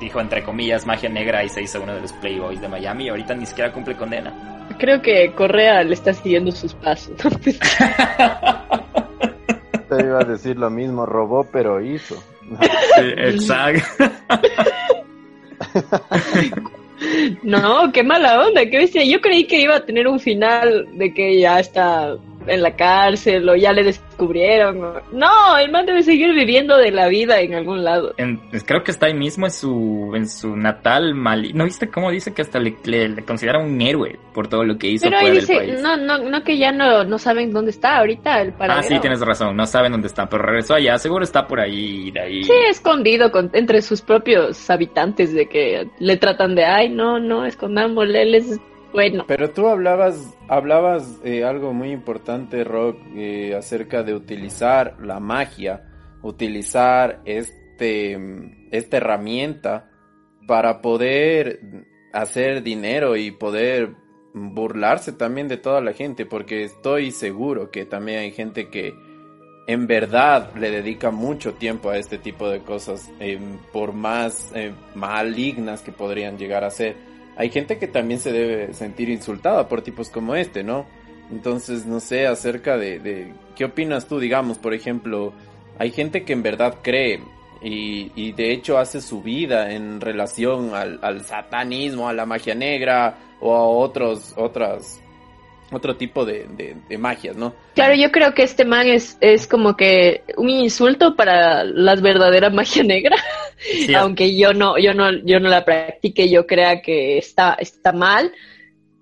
dijo entre comillas magia negra y se hizo uno de los Playboys de Miami y ahorita ni siquiera cumple condena. Creo que Correa le está siguiendo sus pasos. Te iba a decir lo mismo, robó pero hizo. exacto. No, qué mala onda, qué bestia. Yo creí que iba a tener un final de que ya está en la cárcel o ya le descubrieron. No, el man debe seguir viviendo de la vida en algún lado. creo que está ahí mismo en su, en su natal Mali. ¿No viste cómo dice que hasta le, le, considera un héroe por todo lo que hizo Pero ahí dice, No, no, no que ya no, no saben dónde está ahorita el paradero. Ah, sí, tienes razón, no saben dónde está, pero regresó allá, seguro está por ahí, de ahí. Sí, escondido con, entre sus propios habitantes de que le tratan de, ay, no, no, escondámosle, él es Pero tú hablabas, hablabas eh, algo muy importante, Rock, eh, acerca de utilizar la magia, utilizar este, esta herramienta para poder hacer dinero y poder burlarse también de toda la gente, porque estoy seguro que también hay gente que en verdad le dedica mucho tiempo a este tipo de cosas, eh, por más malignas que podrían llegar a ser hay gente que también se debe sentir insultada por tipos como este, ¿no? Entonces, no sé, acerca de, ¿qué opinas tú, digamos, por ejemplo, hay gente que en verdad cree y, y de hecho hace su vida en relación al, al, satanismo, a la magia negra o a otros, otras otro tipo de, de, magias, ¿no? Claro, yo creo que este man es, es como que un insulto para la verdadera magia negra, aunque yo no, yo no, yo no la practique, yo crea que está, está mal.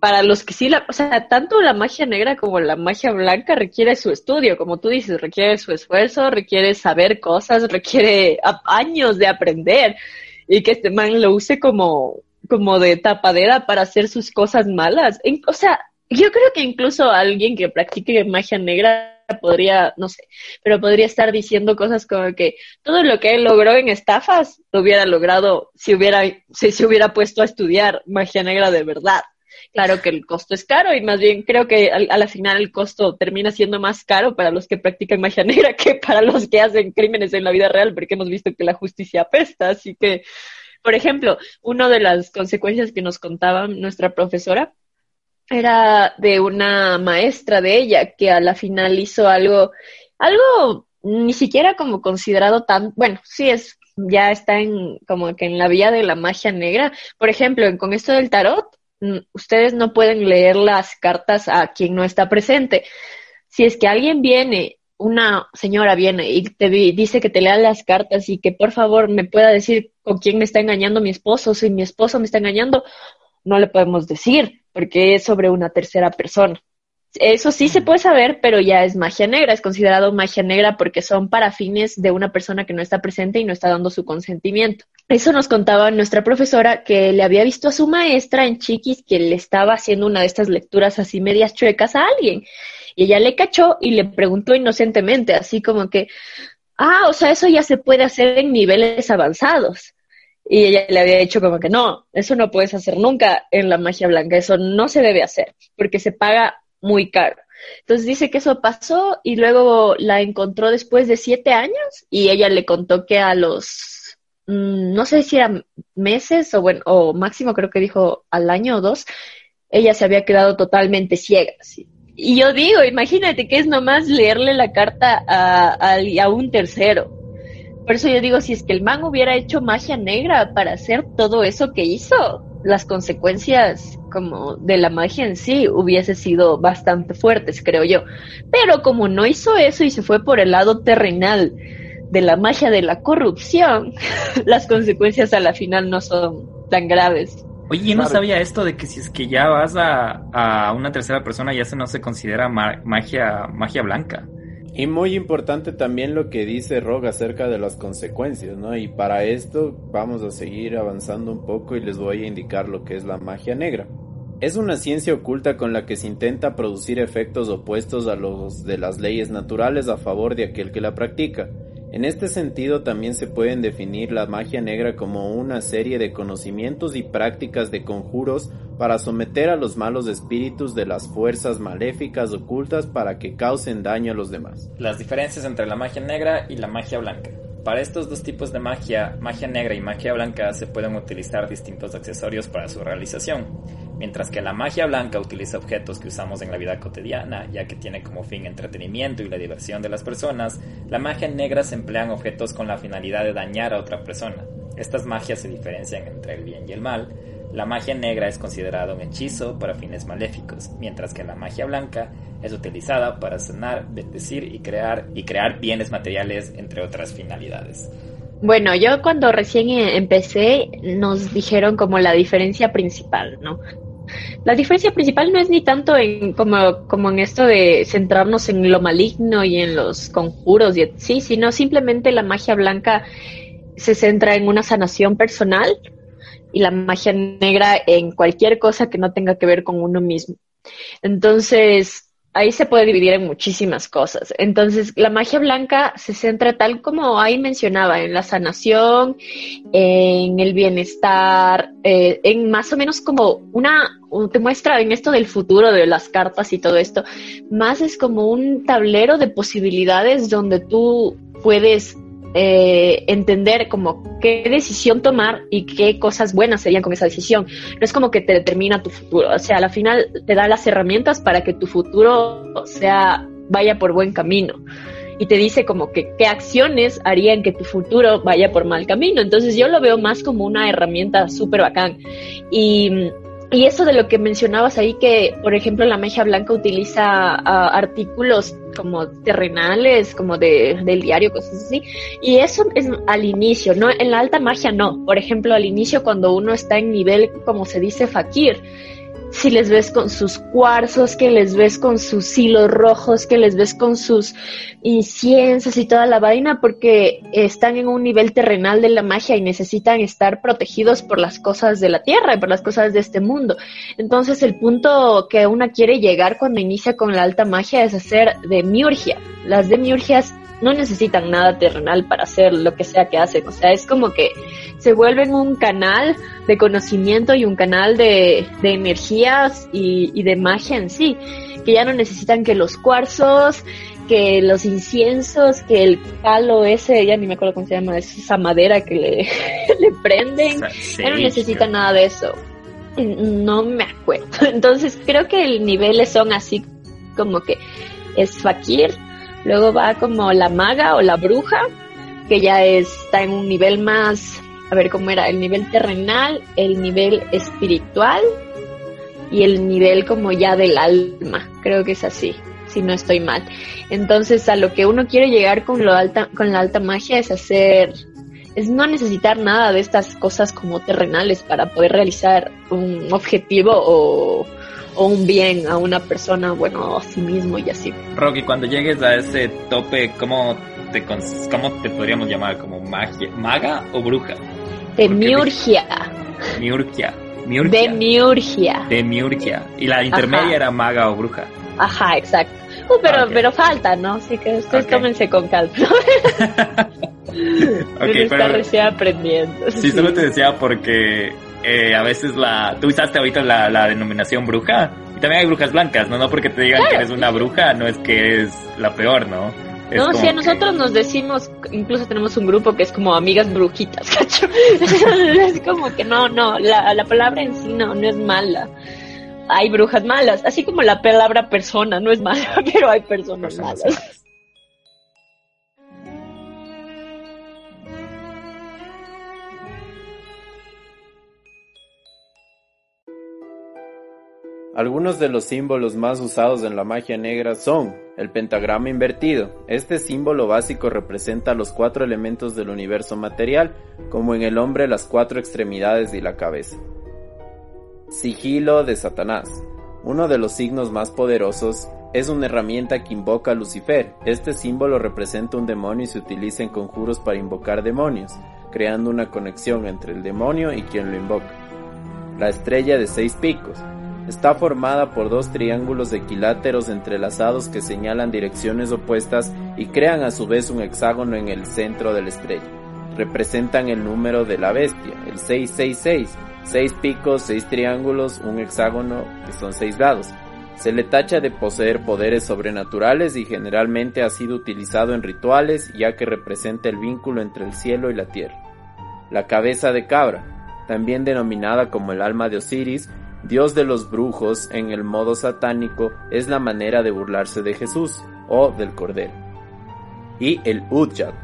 Para los que sí la, o sea, tanto la magia negra como la magia blanca requiere su estudio, como tú dices, requiere su esfuerzo, requiere saber cosas, requiere años de aprender y que este man lo use como, como de tapadera para hacer sus cosas malas. o sea, yo creo que incluso alguien que practique magia negra podría, no sé, pero podría estar diciendo cosas como que todo lo que él logró en estafas lo hubiera logrado si hubiera, si se hubiera puesto a estudiar magia negra de verdad. Claro que el costo es caro y más bien creo que a la final el costo termina siendo más caro para los que practican magia negra que para los que hacen crímenes en la vida real, porque hemos visto que la justicia apesta. Así que, por ejemplo, una de las consecuencias que nos contaba nuestra profesora era de una maestra de ella que a la final hizo algo, algo ni siquiera como considerado tan, bueno, sí es, ya está en como que en la vía de la magia negra. Por ejemplo, con esto del tarot, mm, ustedes no pueden leer las cartas a quien no está presente. Si es que alguien viene, una señora viene y te dice que te lea las cartas y que por favor me pueda decir con quién me está engañando mi esposo, si mi esposo me está engañando, no le podemos decir porque es sobre una tercera persona. Eso sí se puede saber, pero ya es magia negra, es considerado magia negra porque son para fines de una persona que no está presente y no está dando su consentimiento. Eso nos contaba nuestra profesora que le había visto a su maestra en Chiquis que le estaba haciendo una de estas lecturas así medias chuecas a alguien. Y ella le cachó y le preguntó inocentemente, así como que, ah, o sea, eso ya se puede hacer en niveles avanzados. Y ella le había dicho como que no, eso no puedes hacer nunca en la magia blanca, eso no se debe hacer, porque se paga muy caro. Entonces dice que eso pasó y luego la encontró después de siete años y ella le contó que a los, mm, no sé si eran meses o bueno, o máximo creo que dijo al año o dos, ella se había quedado totalmente ciega. Y yo digo, imagínate que es nomás leerle la carta a, a un tercero por eso yo digo, si es que el man hubiera hecho magia negra para hacer todo eso que hizo, las consecuencias como de la magia en sí hubiese sido bastante fuertes, creo yo. Pero como no hizo eso y se fue por el lado terrenal de la magia de la corrupción, las consecuencias a la final no son tan graves. Oye, yo no sabía esto de que si es que ya vas a, a una tercera persona ya se no se considera magia magia blanca. Y muy importante también lo que dice Rogue acerca de las consecuencias, ¿no? Y para esto vamos a seguir avanzando un poco y les voy a indicar lo que es la magia negra. Es una ciencia oculta con la que se intenta producir efectos opuestos a los de las leyes naturales a favor de aquel que la practica. En este sentido también se pueden definir la magia negra como una serie de conocimientos y prácticas de conjuros para someter a los malos espíritus de las fuerzas maléficas ocultas para que causen daño a los demás. Las diferencias entre la magia negra y la magia blanca. Para estos dos tipos de magia, magia negra y magia blanca, se pueden utilizar distintos accesorios para su realización. Mientras que la magia blanca utiliza objetos que usamos en la vida cotidiana, ya que tiene como fin entretenimiento y la diversión de las personas, la magia negra se emplean objetos con la finalidad de dañar a otra persona. Estas magias se diferencian entre el bien y el mal. La magia negra es considerada un hechizo para fines maléficos, mientras que la magia blanca es utilizada para sanar, bendecir y crear y crear bienes materiales entre otras finalidades. Bueno, yo cuando recién empecé nos dijeron como la diferencia principal, ¿no? La diferencia principal no es ni tanto en como, como en esto de centrarnos en lo maligno y en los conjuros y sí, sino simplemente la magia blanca se centra en una sanación personal y la magia negra en cualquier cosa que no tenga que ver con uno mismo. Entonces, ahí se puede dividir en muchísimas cosas. Entonces, la magia blanca se centra tal como ahí mencionaba, en la sanación, en el bienestar, eh, en más o menos como una, te muestra en esto del futuro, de las cartas y todo esto, más es como un tablero de posibilidades donde tú puedes eh, entender como qué decisión tomar y qué cosas buenas serían con esa decisión. No es como que te determina tu futuro, o sea, al final te da las herramientas para que tu futuro sea vaya por buen camino y te dice como que qué acciones harían que tu futuro vaya por mal camino. Entonces yo lo veo más como una herramienta súper bacán. Y y eso de lo que mencionabas ahí, que por ejemplo la magia blanca utiliza uh, artículos como terrenales, como de, del diario, cosas así. Y eso es al inicio, ¿no? En la alta magia no. Por ejemplo, al inicio cuando uno está en nivel, como se dice, fakir, si les ves con sus cuarzos, que les ves con sus hilos rojos, que les ves con sus inciensos y toda la vaina, porque están en un nivel terrenal de la magia y necesitan estar protegidos por las cosas de la tierra y por las cosas de este mundo. Entonces el punto que una quiere llegar cuando inicia con la alta magia es hacer demiurgia. Las demiurgias no necesitan nada terrenal para hacer lo que sea que hacen. O sea, es como que se vuelven un canal de conocimiento y un canal de, de energías y, y de magia en sí. Que ya no necesitan que los cuarzos, que los inciensos, que el palo ese, ya ni me acuerdo cómo se llama, es esa madera que le, le prenden. ya no necesitan nada de eso. No me acuerdo. Entonces creo que el niveles son así como que es fakir, Luego va como la maga o la bruja, que ya está en un nivel más, a ver cómo era, el nivel terrenal, el nivel espiritual y el nivel como ya del alma. Creo que es así, si no estoy mal. Entonces, a lo que uno quiere llegar con lo alta, con la alta magia es hacer es no necesitar nada de estas cosas como terrenales para poder realizar un objetivo o, o un bien a una persona, bueno, a sí mismo y así. Rocky, cuando llegues a ese tope, ¿cómo te, cómo te podríamos llamar? ¿Como magia, maga o bruja? Demiurgia. Miurgia. Miurgia. Demiurgia. Demiurgia. Y la intermedia era maga o bruja. Ajá, exacto. Uh, pero, pero falta, ¿no? Así que ustedes tómense con calma. okay, pero, recién aprendiendo. Sí, solo te decía porque eh, a veces la... Tú usaste ahorita la, la, denominación bruja. Y también hay brujas blancas, ¿no? No porque te digan que eres una bruja, no es que eres la peor, ¿no? No, si a nosotros nos decimos, incluso tenemos un grupo que es como amigas brujitas, ¿cacho? es como que no, no, la, la palabra en sí no, no es mala. Hay brujas malas, así como la palabra persona no es mala, pero hay personas malas. Algunos de los símbolos más usados en la magia negra son el pentagrama invertido. Este símbolo básico representa los cuatro elementos del universo material, como en el hombre las cuatro extremidades y la cabeza. Sigilo de Satanás. Uno de los signos más poderosos es una herramienta que invoca a Lucifer. Este símbolo representa un demonio y se utiliza en conjuros para invocar demonios, creando una conexión entre el demonio y quien lo invoca. La estrella de seis picos. Está formada por dos triángulos equiláteros entrelazados que señalan direcciones opuestas y crean a su vez un hexágono en el centro de la estrella. Representan el número de la bestia, el 666, seis picos, seis triángulos, un hexágono que son seis dados. Se le tacha de poseer poderes sobrenaturales y generalmente ha sido utilizado en rituales ya que representa el vínculo entre el cielo y la tierra. La cabeza de cabra, también denominada como el alma de Osiris, Dios de los brujos en el modo satánico es la manera de burlarse de Jesús o del Cordero. Y el Udyat,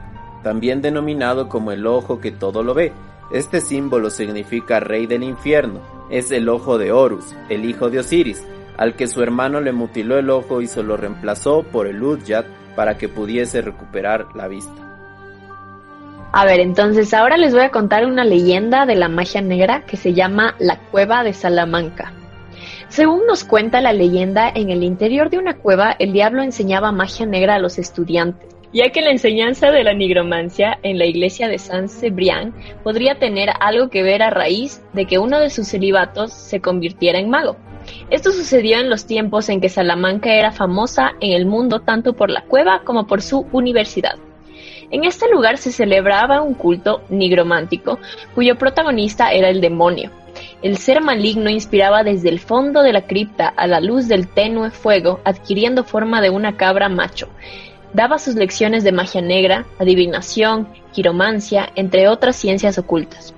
también denominado como el ojo que todo lo ve. Este símbolo significa rey del infierno. es el ojo de Horus, el hijo de Osiris, al que su hermano le mutiló el ojo y se lo reemplazó por el Udyat para que pudiese recuperar la vista. A ver, entonces ahora les voy a contar una leyenda de la magia negra que se llama la Cueva de Salamanca. Según nos cuenta la leyenda, en el interior de una cueva el diablo enseñaba magia negra a los estudiantes, ya que la enseñanza de la nigromancia en la iglesia de San Cebrián podría tener algo que ver a raíz de que uno de sus celibatos se convirtiera en mago. Esto sucedió en los tiempos en que Salamanca era famosa en el mundo tanto por la cueva como por su universidad. En este lugar se celebraba un culto nigromántico cuyo protagonista era el demonio. El ser maligno inspiraba desde el fondo de la cripta a la luz del tenue fuego, adquiriendo forma de una cabra macho. Daba sus lecciones de magia negra, adivinación, quiromancia, entre otras ciencias ocultas.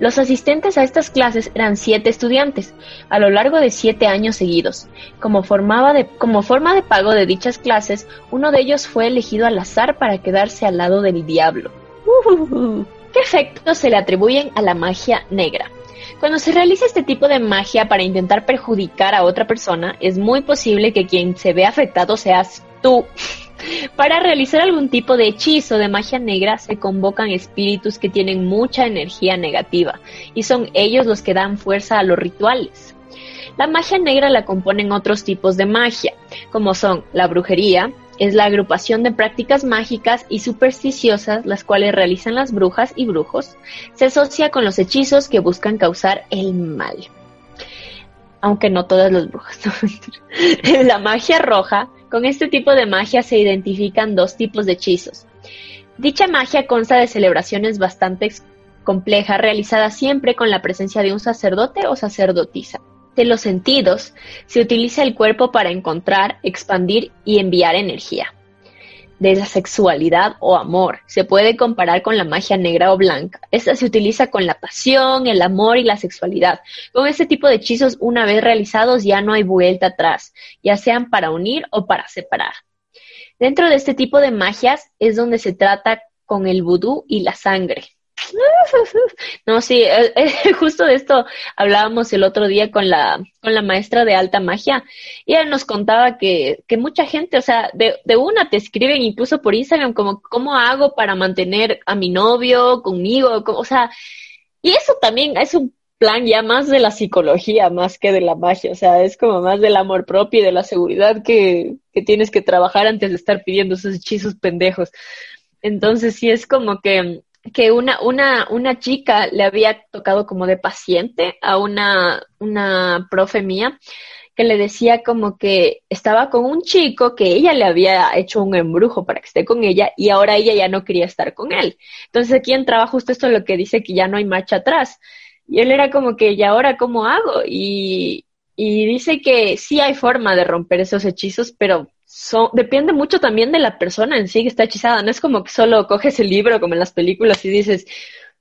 Los asistentes a estas clases eran siete estudiantes, a lo largo de siete años seguidos. Como, de, como forma de pago de dichas clases, uno de ellos fue elegido al azar para quedarse al lado del diablo. ¿Qué efectos se le atribuyen a la magia negra? Cuando se realiza este tipo de magia para intentar perjudicar a otra persona, es muy posible que quien se ve afectado seas tú. Para realizar algún tipo de hechizo de magia negra se convocan espíritus que tienen mucha energía negativa y son ellos los que dan fuerza a los rituales. La magia negra la componen otros tipos de magia, como son la brujería, es la agrupación de prácticas mágicas y supersticiosas las cuales realizan las brujas y brujos, se asocia con los hechizos que buscan causar el mal. Aunque no todas las brujas. la magia roja con este tipo de magia se identifican dos tipos de hechizos. Dicha magia consta de celebraciones bastante complejas realizadas siempre con la presencia de un sacerdote o sacerdotisa. De los sentidos, se utiliza el cuerpo para encontrar, expandir y enviar energía de la sexualidad o amor. Se puede comparar con la magia negra o blanca. Esta se utiliza con la pasión, el amor y la sexualidad. Con este tipo de hechizos, una vez realizados, ya no hay vuelta atrás, ya sean para unir o para separar. Dentro de este tipo de magias es donde se trata con el vudú y la sangre. No, sí, eh, eh, justo de esto hablábamos el otro día con la, con la maestra de alta magia y ella nos contaba que, que mucha gente, o sea, de, de una te escriben incluso por Instagram como, ¿cómo hago para mantener a mi novio conmigo? O sea, y eso también es un plan ya más de la psicología más que de la magia, o sea, es como más del amor propio y de la seguridad que, que tienes que trabajar antes de estar pidiendo esos hechizos pendejos. Entonces sí es como que que una, una, una chica le había tocado como de paciente a una, una profe mía que le decía como que estaba con un chico que ella le había hecho un embrujo para que esté con ella y ahora ella ya no quería estar con él. Entonces aquí entraba justo esto lo que dice que ya no hay marcha atrás. Y él era como que, ¿y ahora cómo hago? Y, y dice que sí hay forma de romper esos hechizos, pero depende mucho también de la persona en sí que está hechizada. No es como que solo coges el libro como en las películas y dices,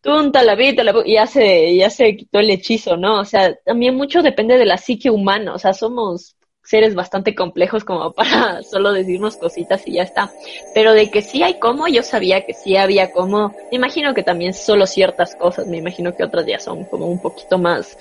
tunta la vida, y ya se, ya se quitó el hechizo, ¿no? O sea, también mucho depende de la psique humana. O sea, somos seres bastante complejos como para solo decirnos cositas y ya está. Pero de que sí hay cómo, yo sabía que sí había cómo. Me imagino que también solo ciertas cosas, me imagino que otras ya son como un poquito más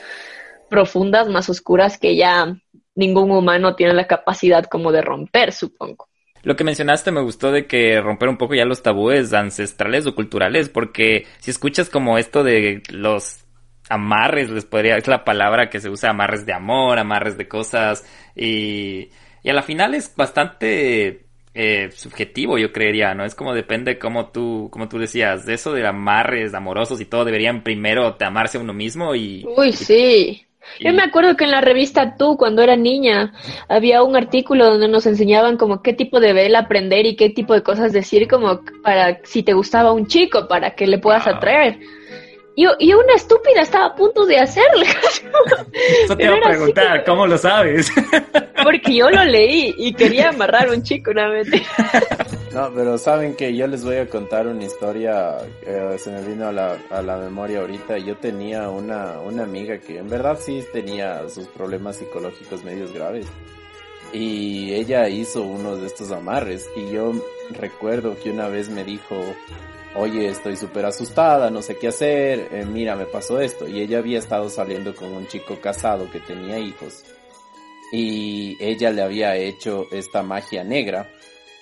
profundas, más oscuras que ya ningún humano tiene la capacidad como de romper, supongo. Lo que mencionaste me gustó de que romper un poco ya los tabúes ancestrales o culturales, porque si escuchas como esto de los amarres, les podría, es la palabra que se usa, amarres de amor, amarres de cosas, y, y a la final es bastante eh, subjetivo, yo creería, ¿no? Es como depende como tú, como tú decías, de eso de amarres amorosos y todo, deberían primero te amarse a uno mismo y... Uy, sí. Yo me acuerdo que en la revista Tú, cuando era niña, había un artículo donde nos enseñaban como qué tipo de vela aprender y qué tipo de cosas decir como para si te gustaba un chico, para que le puedas atraer. Y, y, una estúpida estaba a punto de hacerlo. Eso te iba a preguntar, ¿cómo lo sabes? Porque yo lo leí y quería amarrar a un chico una vez. No, pero saben que yo les voy a contar una historia, que se me vino a la, a la memoria ahorita. Yo tenía una, una amiga que en verdad sí tenía sus problemas psicológicos medios graves. Y ella hizo uno de estos amarres y yo recuerdo que una vez me dijo, oye, estoy súper asustada, no sé qué hacer, eh, mira, me pasó esto. Y ella había estado saliendo con un chico casado que tenía hijos y ella le había hecho esta magia negra.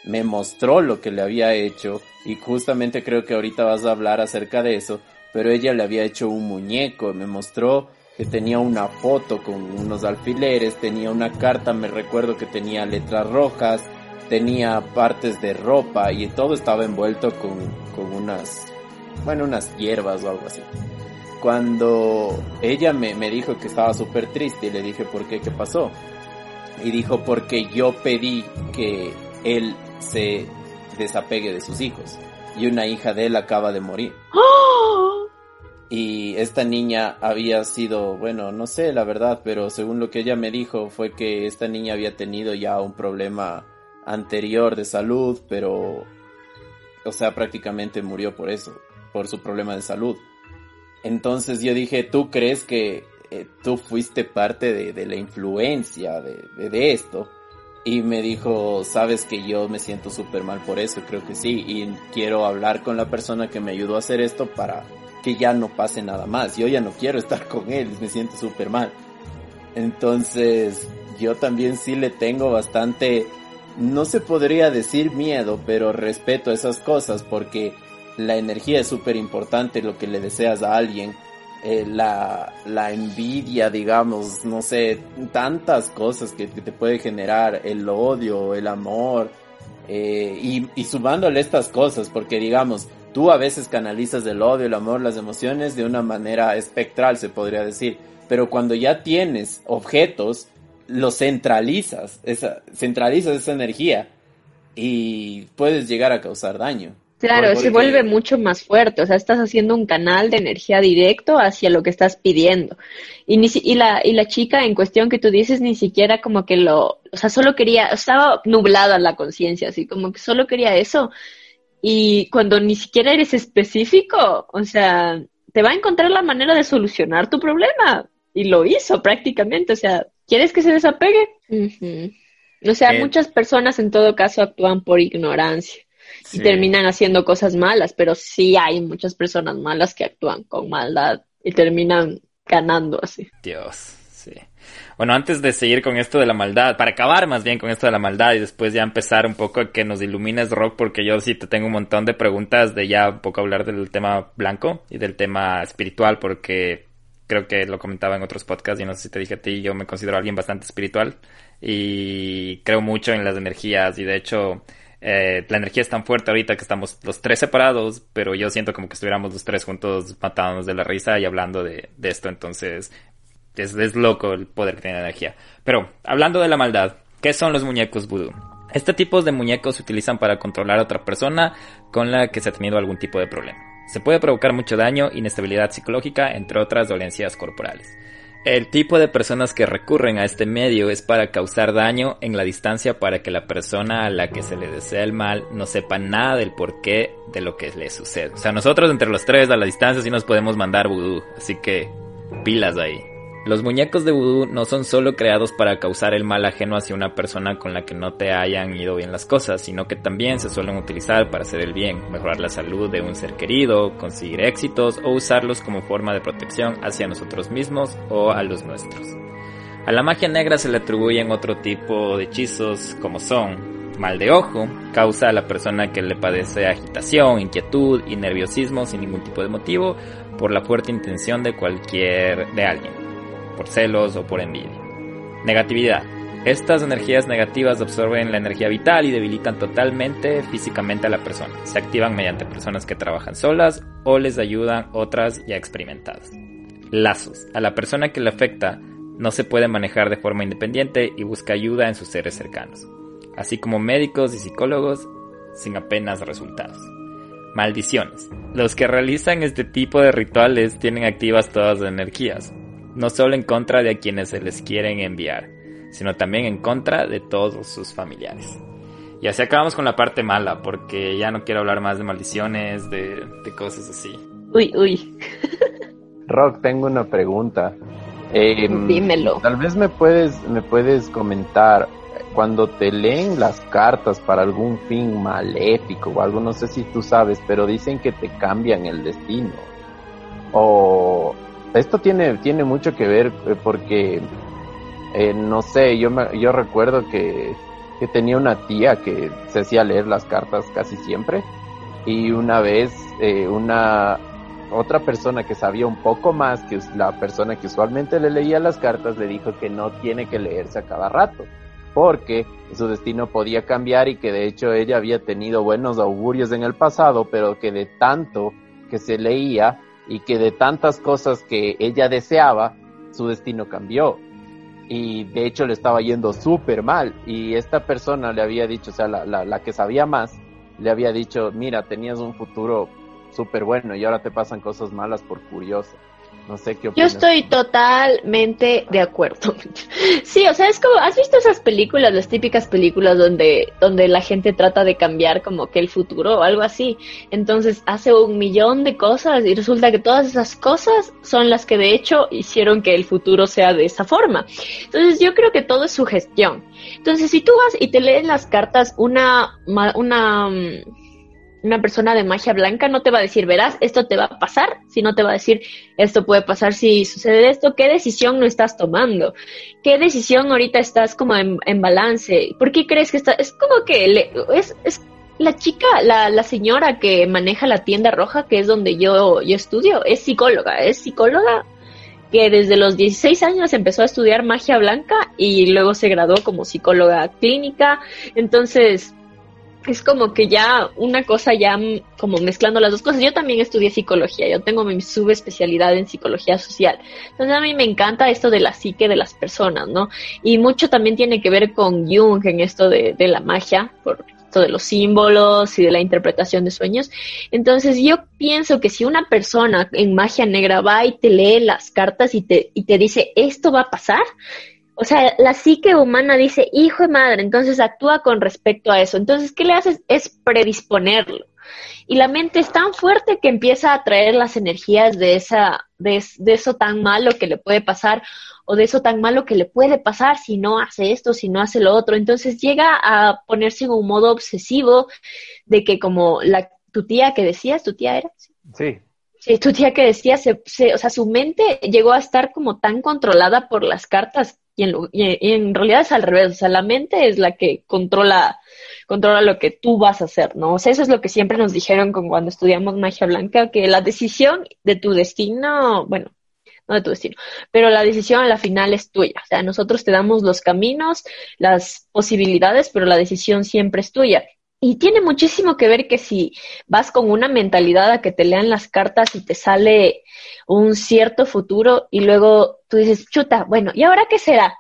Me mostró lo que le había hecho y justamente creo que ahorita vas a hablar acerca de eso, pero ella le había hecho un muñeco, me mostró que tenía una foto con unos alfileres, tenía una carta, me recuerdo que tenía letras rojas, tenía partes de ropa y todo estaba envuelto con, con unas, bueno, unas hierbas o algo así. Cuando ella me, me dijo que estaba súper triste y le dije, ¿por qué? ¿Qué pasó? Y dijo, porque yo pedí que él se desapegue de sus hijos. Y una hija de él acaba de morir. Y esta niña había sido, bueno, no sé la verdad, pero según lo que ella me dijo fue que esta niña había tenido ya un problema anterior de salud, pero, o sea, prácticamente murió por eso, por su problema de salud. Entonces yo dije, ¿tú crees que eh, tú fuiste parte de, la influencia de, de, esto? Y me dijo, sabes que yo me siento súper mal por eso, creo que sí, y quiero hablar con la persona que me ayudó a hacer esto para que ya no pase nada más. Yo ya no quiero estar con él, me siento súper mal. Entonces, yo también sí le tengo bastante no se podría decir miedo, pero respeto esas cosas porque la energía es súper importante, lo que le deseas a alguien, eh, la, la envidia, digamos, no sé, tantas cosas que, te puede generar, el odio, el amor, eh, y, y sumándole estas cosas, porque digamos, tú a veces canalizas el odio, el amor, las emociones de una manera espectral, se podría decir, pero cuando ya tienes objetos, lo centralizas, esa, centralizas esa energía y puedes llegar a causar daño. Claro, se vuelve mucho más fuerte, o sea, estás haciendo un canal de energía directo hacia lo que estás pidiendo. Y, ni, y, la, y la chica en cuestión que tú dices ni siquiera como que lo, o sea, solo quería, estaba nublada la conciencia, así como que solo quería eso. Y cuando ni siquiera eres específico, o sea, te va a encontrar la manera de solucionar tu problema. Y lo hizo prácticamente, o sea, ¿Quieres que se desapegue? O sea, eh, muchas personas en todo caso actúan por ignorancia y terminan haciendo cosas malas, pero sí hay muchas personas malas que actúan con maldad y terminan ganando así. Dios, sí. Bueno, antes de seguir con esto de la maldad, para acabar más bien con esto de la maldad y después ya empezar un poco a que nos ilumines rock, porque yo sí te tengo un montón de preguntas de ya un poco hablar del tema blanco y del tema espiritual, porque creo que lo comentaba en otros podcasts y no sé si te dije a ti, yo me considero alguien bastante espiritual y creo mucho en las energías y de hecho eh, la energía es tan fuerte ahorita que estamos los tres separados, pero yo siento como que estuviéramos los tres juntos matándonos de la risa y hablando de, esto, entonces es, es, loco el poder que tiene la energía. Pero hablando de la maldad, ¿qué son los muñecos vudú? Este tipo de muñecos se utilizan para controlar a otra persona con la que se ha tenido algún tipo de problema. Se puede provocar mucho daño, inestabilidad psicológica, entre otras dolencias corporales. El tipo de personas que recurren a este medio es para causar daño en la distancia para que la persona a la que se le desea el mal no sepa nada del porqué de lo que le sucede. O sea, nosotros entre los tres a la distancia sí nos podemos mandar vudú, así que pilas ahí. Los muñecos de vudú no son solo creados para causar el mal ajeno hacia una persona con la que no te hayan ido bien las cosas, sino que también se suelen utilizar para hacer el bien, mejorar la salud de un ser querido, conseguir éxitos o usarlos como forma de protección hacia nosotros mismos o a los nuestros. A la magia negra se le atribuyen otro tipo de hechizos como son mal de ojo, causa a la persona que le padece agitación, inquietud y nerviosismo sin ningún tipo de motivo por la fuerte intención de cualquier de alguien por celos o por envidia. Negatividad. Estas energías negativas absorben la energía vital y debilitan totalmente físicamente a la persona. Se activan mediante personas que trabajan solas o les ayudan otras ya experimentadas. Lazos. A la persona que le afecta no se puede manejar de forma independiente y busca ayuda en sus seres cercanos, así como médicos y psicólogos sin apenas resultados. Maldiciones. Los que realizan este tipo de rituales tienen activas todas las energías, no solo en contra de a quienes se les quieren enviar, sino también en contra de todos sus familiares. Y así acabamos con la parte mala, porque ya no quiero hablar más de maldiciones, de, cosas así. Uy, uy. Rock, tengo una pregunta. Em, Dímelo. Tal vez me puedes, me puedes comentar, cuando te leen las cartas para algún fin maléfico o algo, no sé si tú sabes, pero dicen que te cambian el destino. O esto tiene, tiene mucho que ver eh, porque, eh, no sé, yo, yo recuerdo que, que tenía una tía que se hacía leer las cartas casi siempre y una vez eh, una otra persona que sabía un poco más que la persona que usualmente le leía las cartas le dijo que no tiene que leerse a cada rato porque su destino podía cambiar y que de hecho ella había tenido buenos augurios en el pasado, pero que de tanto que se leía y que de tantas cosas que ella deseaba, su destino cambió. Y de hecho le estaba yendo súper mal. Y esta persona le había dicho, o sea, la, la, la que sabía más, le había dicho, mira, tenías un futuro súper bueno y ahora te pasan cosas malas por curioso. No sé qué opinas. Yo estoy totalmente de acuerdo. Sí, o sea, es como, ¿has visto esas películas, las típicas películas donde, donde la gente trata de cambiar como que el futuro o algo así? Entonces hace un millón de cosas y resulta que todas esas cosas son las que de hecho hicieron que el futuro sea de esa forma. Entonces yo creo que todo es su gestión. Entonces si tú vas y te lees las cartas, una, una, mm, una persona de magia blanca no te va a decir, verás, esto te va a pasar, sino te va a decir, esto puede pasar si sucede esto, ¿qué decisión no estás tomando? ¿Qué decisión ahorita estás como en, balance? ¿Por qué crees que está? Es como que es, es la chica, la, la señora que maneja la tienda roja, que es donde yo, yo estudio, es psicóloga, es psicóloga que desde los 16 años empezó a estudiar magia blanca y luego se graduó como psicóloga clínica. Entonces, es como que ya una cosa ya como mezclando las dos cosas. Yo también estudié psicología, yo tengo mi subespecialidad en psicología social. Entonces a mí me encanta esto de la psique de las personas, ¿no? Y mucho también tiene que ver con Jung en esto de, de la magia, por esto de los símbolos y de la interpretación de sueños. Entonces yo pienso que si una persona en magia negra va y te lee las cartas y te, y te dice esto va a pasar, o sea, la psique humana dice, hijo de madre, entonces actúa con respecto a eso. Entonces, ¿qué le haces? Es predisponerlo. Y la mente es tan fuerte que empieza a atraer las energías de, esa, de, de eso tan malo que le puede pasar o de eso tan malo que le puede pasar si no hace esto, si no hace lo otro. Entonces llega a ponerse en un modo obsesivo de que como la, tu tía que decías, tu tía era. Sí. Sí, tu tía que decía, se, o sea, su mente llegó a estar como tan controlada por las cartas y en, realidad es al revés, o sea, la mente es la que controla, controla lo que tú vas a hacer, ¿no? O sea, eso es lo que siempre nos dijeron con cuando estudiamos magia blanca, que la decisión de tu destino, bueno, no de tu destino, pero la decisión a la final es tuya. O sea, nosotros te damos los caminos, las posibilidades, pero la decisión siempre es tuya. Y tiene muchísimo que ver que si vas con una mentalidad a que te lean las cartas y te sale un cierto futuro y luego tú dices, chuta, bueno, ¿y ahora qué será?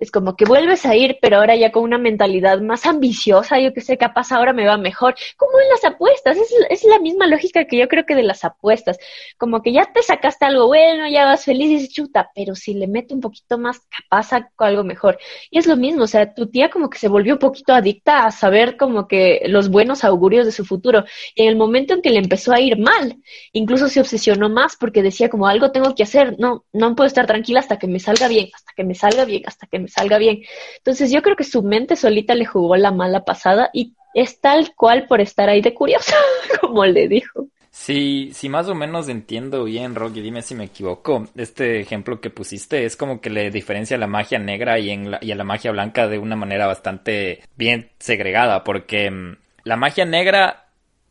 Es como que vuelves a ir, pero ahora ya con una mentalidad más ambiciosa, yo que sé, capaz ahora me va mejor, como en las apuestas, es, es, la misma lógica que yo creo que de las apuestas, como que ya te sacaste algo bueno, ya vas feliz y dices, chuta, pero si le meto un poquito más, capaz saco algo mejor. Y es lo mismo, o sea, tu tía como que se volvió un poquito adicta a saber como que los buenos augurios de su futuro, y en el momento en que le empezó a ir mal, incluso se obsesionó más porque decía como algo tengo que hacer, no, no puedo estar tranquila hasta que me salga bien, hasta que me salga bien, hasta que me salga bien. Entonces yo creo que su mente solita le jugó la mala pasada y es tal cual por estar ahí de curiosa, como le dijo. Sí, sí, más o menos entiendo bien, Rocky, dime si me equivoco. Este ejemplo que pusiste es como que le diferencia la magia negra y, en y a la magia blanca de una manera bastante bien segregada, porque mm, la magia negra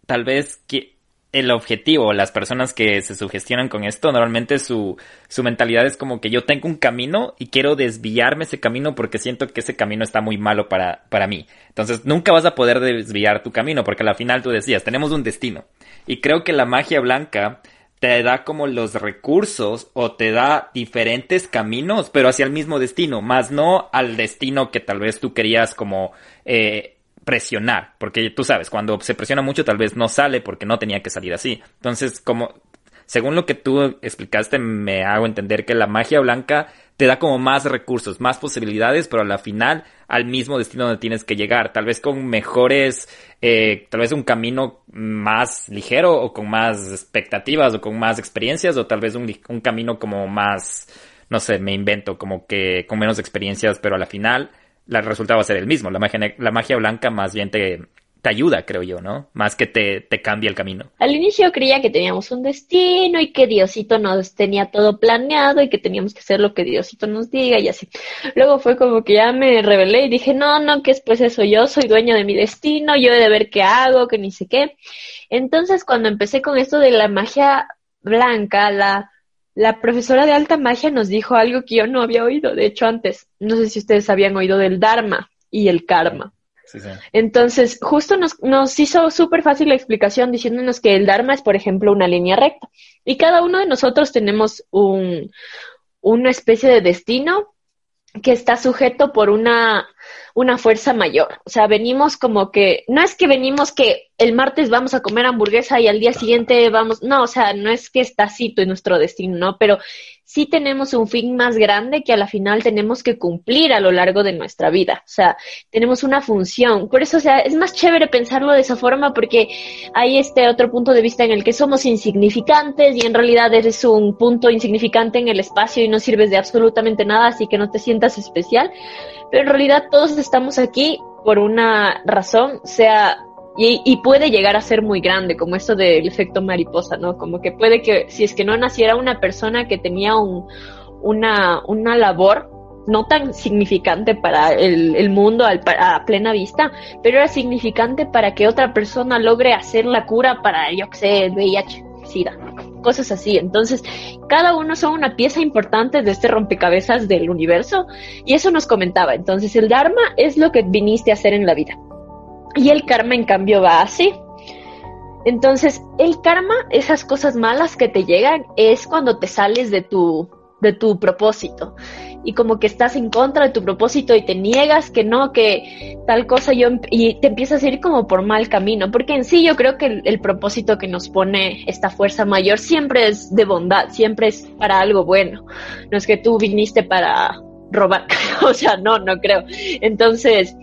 tal vez que el objetivo, las personas que se sugestionan con esto, normalmente su, su mentalidad es como que yo tengo un camino y quiero desviarme ese camino porque siento que ese camino está muy malo para, para mí. Entonces nunca vas a poder desviar tu camino porque al final tú decías, tenemos un destino. Y creo que la magia blanca te da como los recursos o te da diferentes caminos, pero hacia el mismo destino, más no al destino que tal vez tú querías como eh, presionar, porque tú sabes, cuando se presiona mucho tal vez no sale porque no tenía que salir así. Entonces, como según lo que tú explicaste, me hago entender que la magia blanca te da como más recursos, más posibilidades, pero a la final al mismo destino donde tienes que llegar, tal vez con mejores, eh, tal vez un camino más ligero o con más expectativas o con más experiencias o tal vez un, un camino como más, no sé, me invento, como que con menos experiencias, pero a la final el resultado va a ser el mismo. La magia, la magia blanca más bien te, te ayuda, creo yo, ¿no? Más que te, te cambia el camino. Al inicio creía que teníamos un destino y que Diosito nos tenía todo planeado y que teníamos que hacer lo que Diosito nos diga y así. Luego fue como que ya me rebelé y dije, no, no, que después eso yo soy dueño de mi destino, yo he de ver qué hago, que ni sé qué. Entonces cuando empecé con esto de la magia blanca, la, la profesora de alta magia nos dijo algo que yo no había oído, de hecho antes, no sé si ustedes habían oído del Dharma y el karma. Entonces, justo nos, nos hizo súper fácil la explicación diciéndonos que el Dharma es, por ejemplo, una línea recta. Y cada uno de nosotros tenemos un, una especie de destino que está sujeto por una, una fuerza mayor. O sea, venimos como que, no es que venimos que el martes vamos a comer hamburguesa y al día siguiente vamos, no, o sea, no es que está así nuestro destino, ¿no? Pero sí tenemos un fin más grande que a la final tenemos que cumplir a lo largo de nuestra vida. O sea, tenemos una función. Por eso, o sea, es más chévere pensarlo de esa forma porque hay este otro punto de vista en el que somos insignificantes y en realidad eres un punto insignificante en el espacio y no sirves de absolutamente nada, así que no te sientas especial. Pero en realidad todos estamos aquí por una razón, sea y, puede llegar a ser muy grande, como esto del efecto mariposa, ¿no? Como que puede que si es que no naciera una persona que tenía un, una, una labor no tan significante para el, el mundo a plena vista, pero era significante para que otra persona logre hacer la cura para, yo qué sé, VIH, SIDA, cosas así. Entonces, cada uno son una pieza importante de este rompecabezas del universo y eso nos comentaba. Entonces, el Dharma es lo que viniste a hacer en la vida. Y el karma, en cambio, va así. Entonces, el karma, esas cosas malas que te llegan, es cuando te sales de tu, de tu propósito. Y como que estás en contra de tu propósito y te niegas que no, que tal cosa yo, y te empiezas a ir como por mal camino. Porque en sí yo creo que el, el propósito que nos pone esta fuerza mayor siempre es de bondad, siempre es para algo bueno. No es que tú viniste para robar, o sea, no, no creo. Entonces,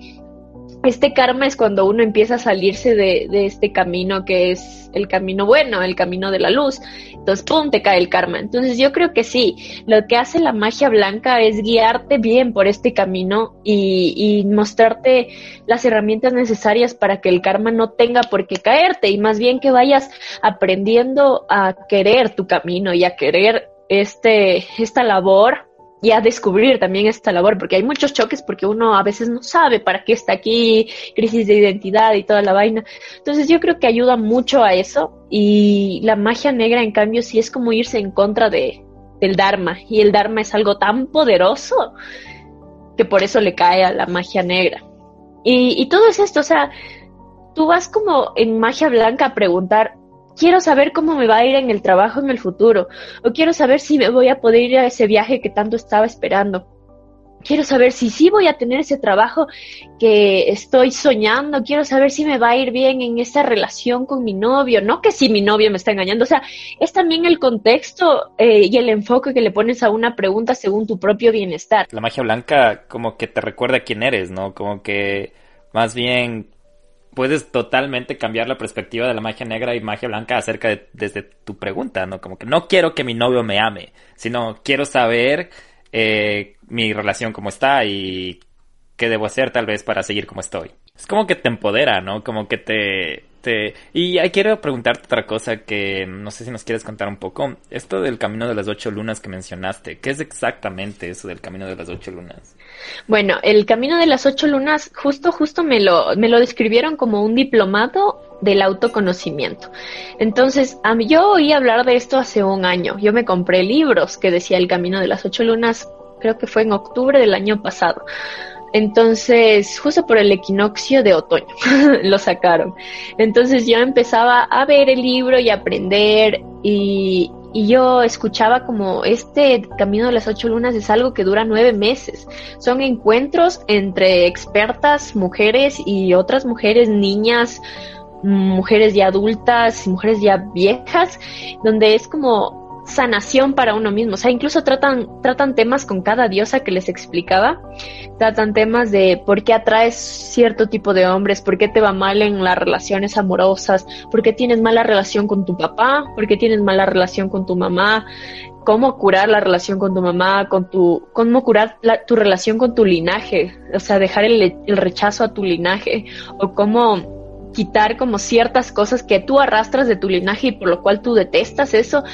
este karma es cuando uno empieza a salirse de, este camino que es el camino bueno, el camino de la luz. Entonces, ¡pum!, te cae el karma. Entonces, yo creo que sí, lo que hace la magia blanca es guiarte bien por este camino y, y mostrarte las herramientas necesarias para que el karma no tenga por qué caerte y más bien que vayas aprendiendo a querer tu camino y a querer este, esta labor y a descubrir también esta labor, porque hay muchos choques porque uno a veces no sabe para qué está aquí, crisis de identidad y toda la vaina. Entonces yo creo que ayuda mucho a eso y la magia negra en cambio sí es como irse en contra de, del Dharma y el Dharma es algo tan poderoso que por eso le cae a la magia negra. Y, y todo es esto, o sea, tú vas como en magia blanca a preguntar, quiero saber cómo me va a ir en el trabajo en el futuro, o quiero saber si me voy a poder ir a ese viaje que tanto estaba esperando. Quiero saber si sí voy a tener ese trabajo que estoy soñando. Quiero saber si me va a ir bien en esa relación con mi novio. No que si mi novio me está engañando. O sea, es también el contexto eh, y el enfoque que le pones a una pregunta según tu propio bienestar. La magia blanca como que te recuerda quién eres, ¿no? Como que más bien puedes totalmente cambiar la perspectiva de la magia negra y magia blanca acerca de desde tu pregunta, ¿no? Como que no quiero que mi novio me ame, sino quiero saber eh, mi relación cómo está y qué debo hacer tal vez para seguir como estoy. Es como que te empodera, ¿no? Como que te este, y ahí quiero preguntarte otra cosa que no sé si nos quieres contar un poco. Esto del camino de las ocho lunas que mencionaste, ¿qué es exactamente eso del camino de las ocho lunas? Bueno, el camino de las ocho lunas justo, justo me lo, me lo describieron como un diplomado del autoconocimiento. Entonces, a yo oí hablar de esto hace un año. Yo me compré libros que decía el camino de las ocho lunas, creo que fue en octubre del año pasado. Entonces, justo por el equinoccio de otoño lo sacaron. Entonces yo empezaba a ver el libro y aprender y, y yo escuchaba como este Camino de las Ocho Lunas es algo que dura nueve meses. Son encuentros entre expertas, mujeres y otras mujeres, niñas, mujeres ya adultas, mujeres ya viejas, donde es como sanación para uno mismo. O sea, incluso tratan, tratan temas con cada diosa que les explicaba. Tratan temas de por qué atraes cierto tipo de hombres, por qué te va mal en las relaciones amorosas, por qué tienes mala relación con tu papá, por qué tienes mala relación con tu mamá, cómo curar la relación con tu mamá, con tu, cómo curar tu relación con tu linaje, o sea, dejar el, el rechazo a tu linaje, o cómo quitar como ciertas cosas que tú arrastras de tu linaje y por lo cual tú detestas eso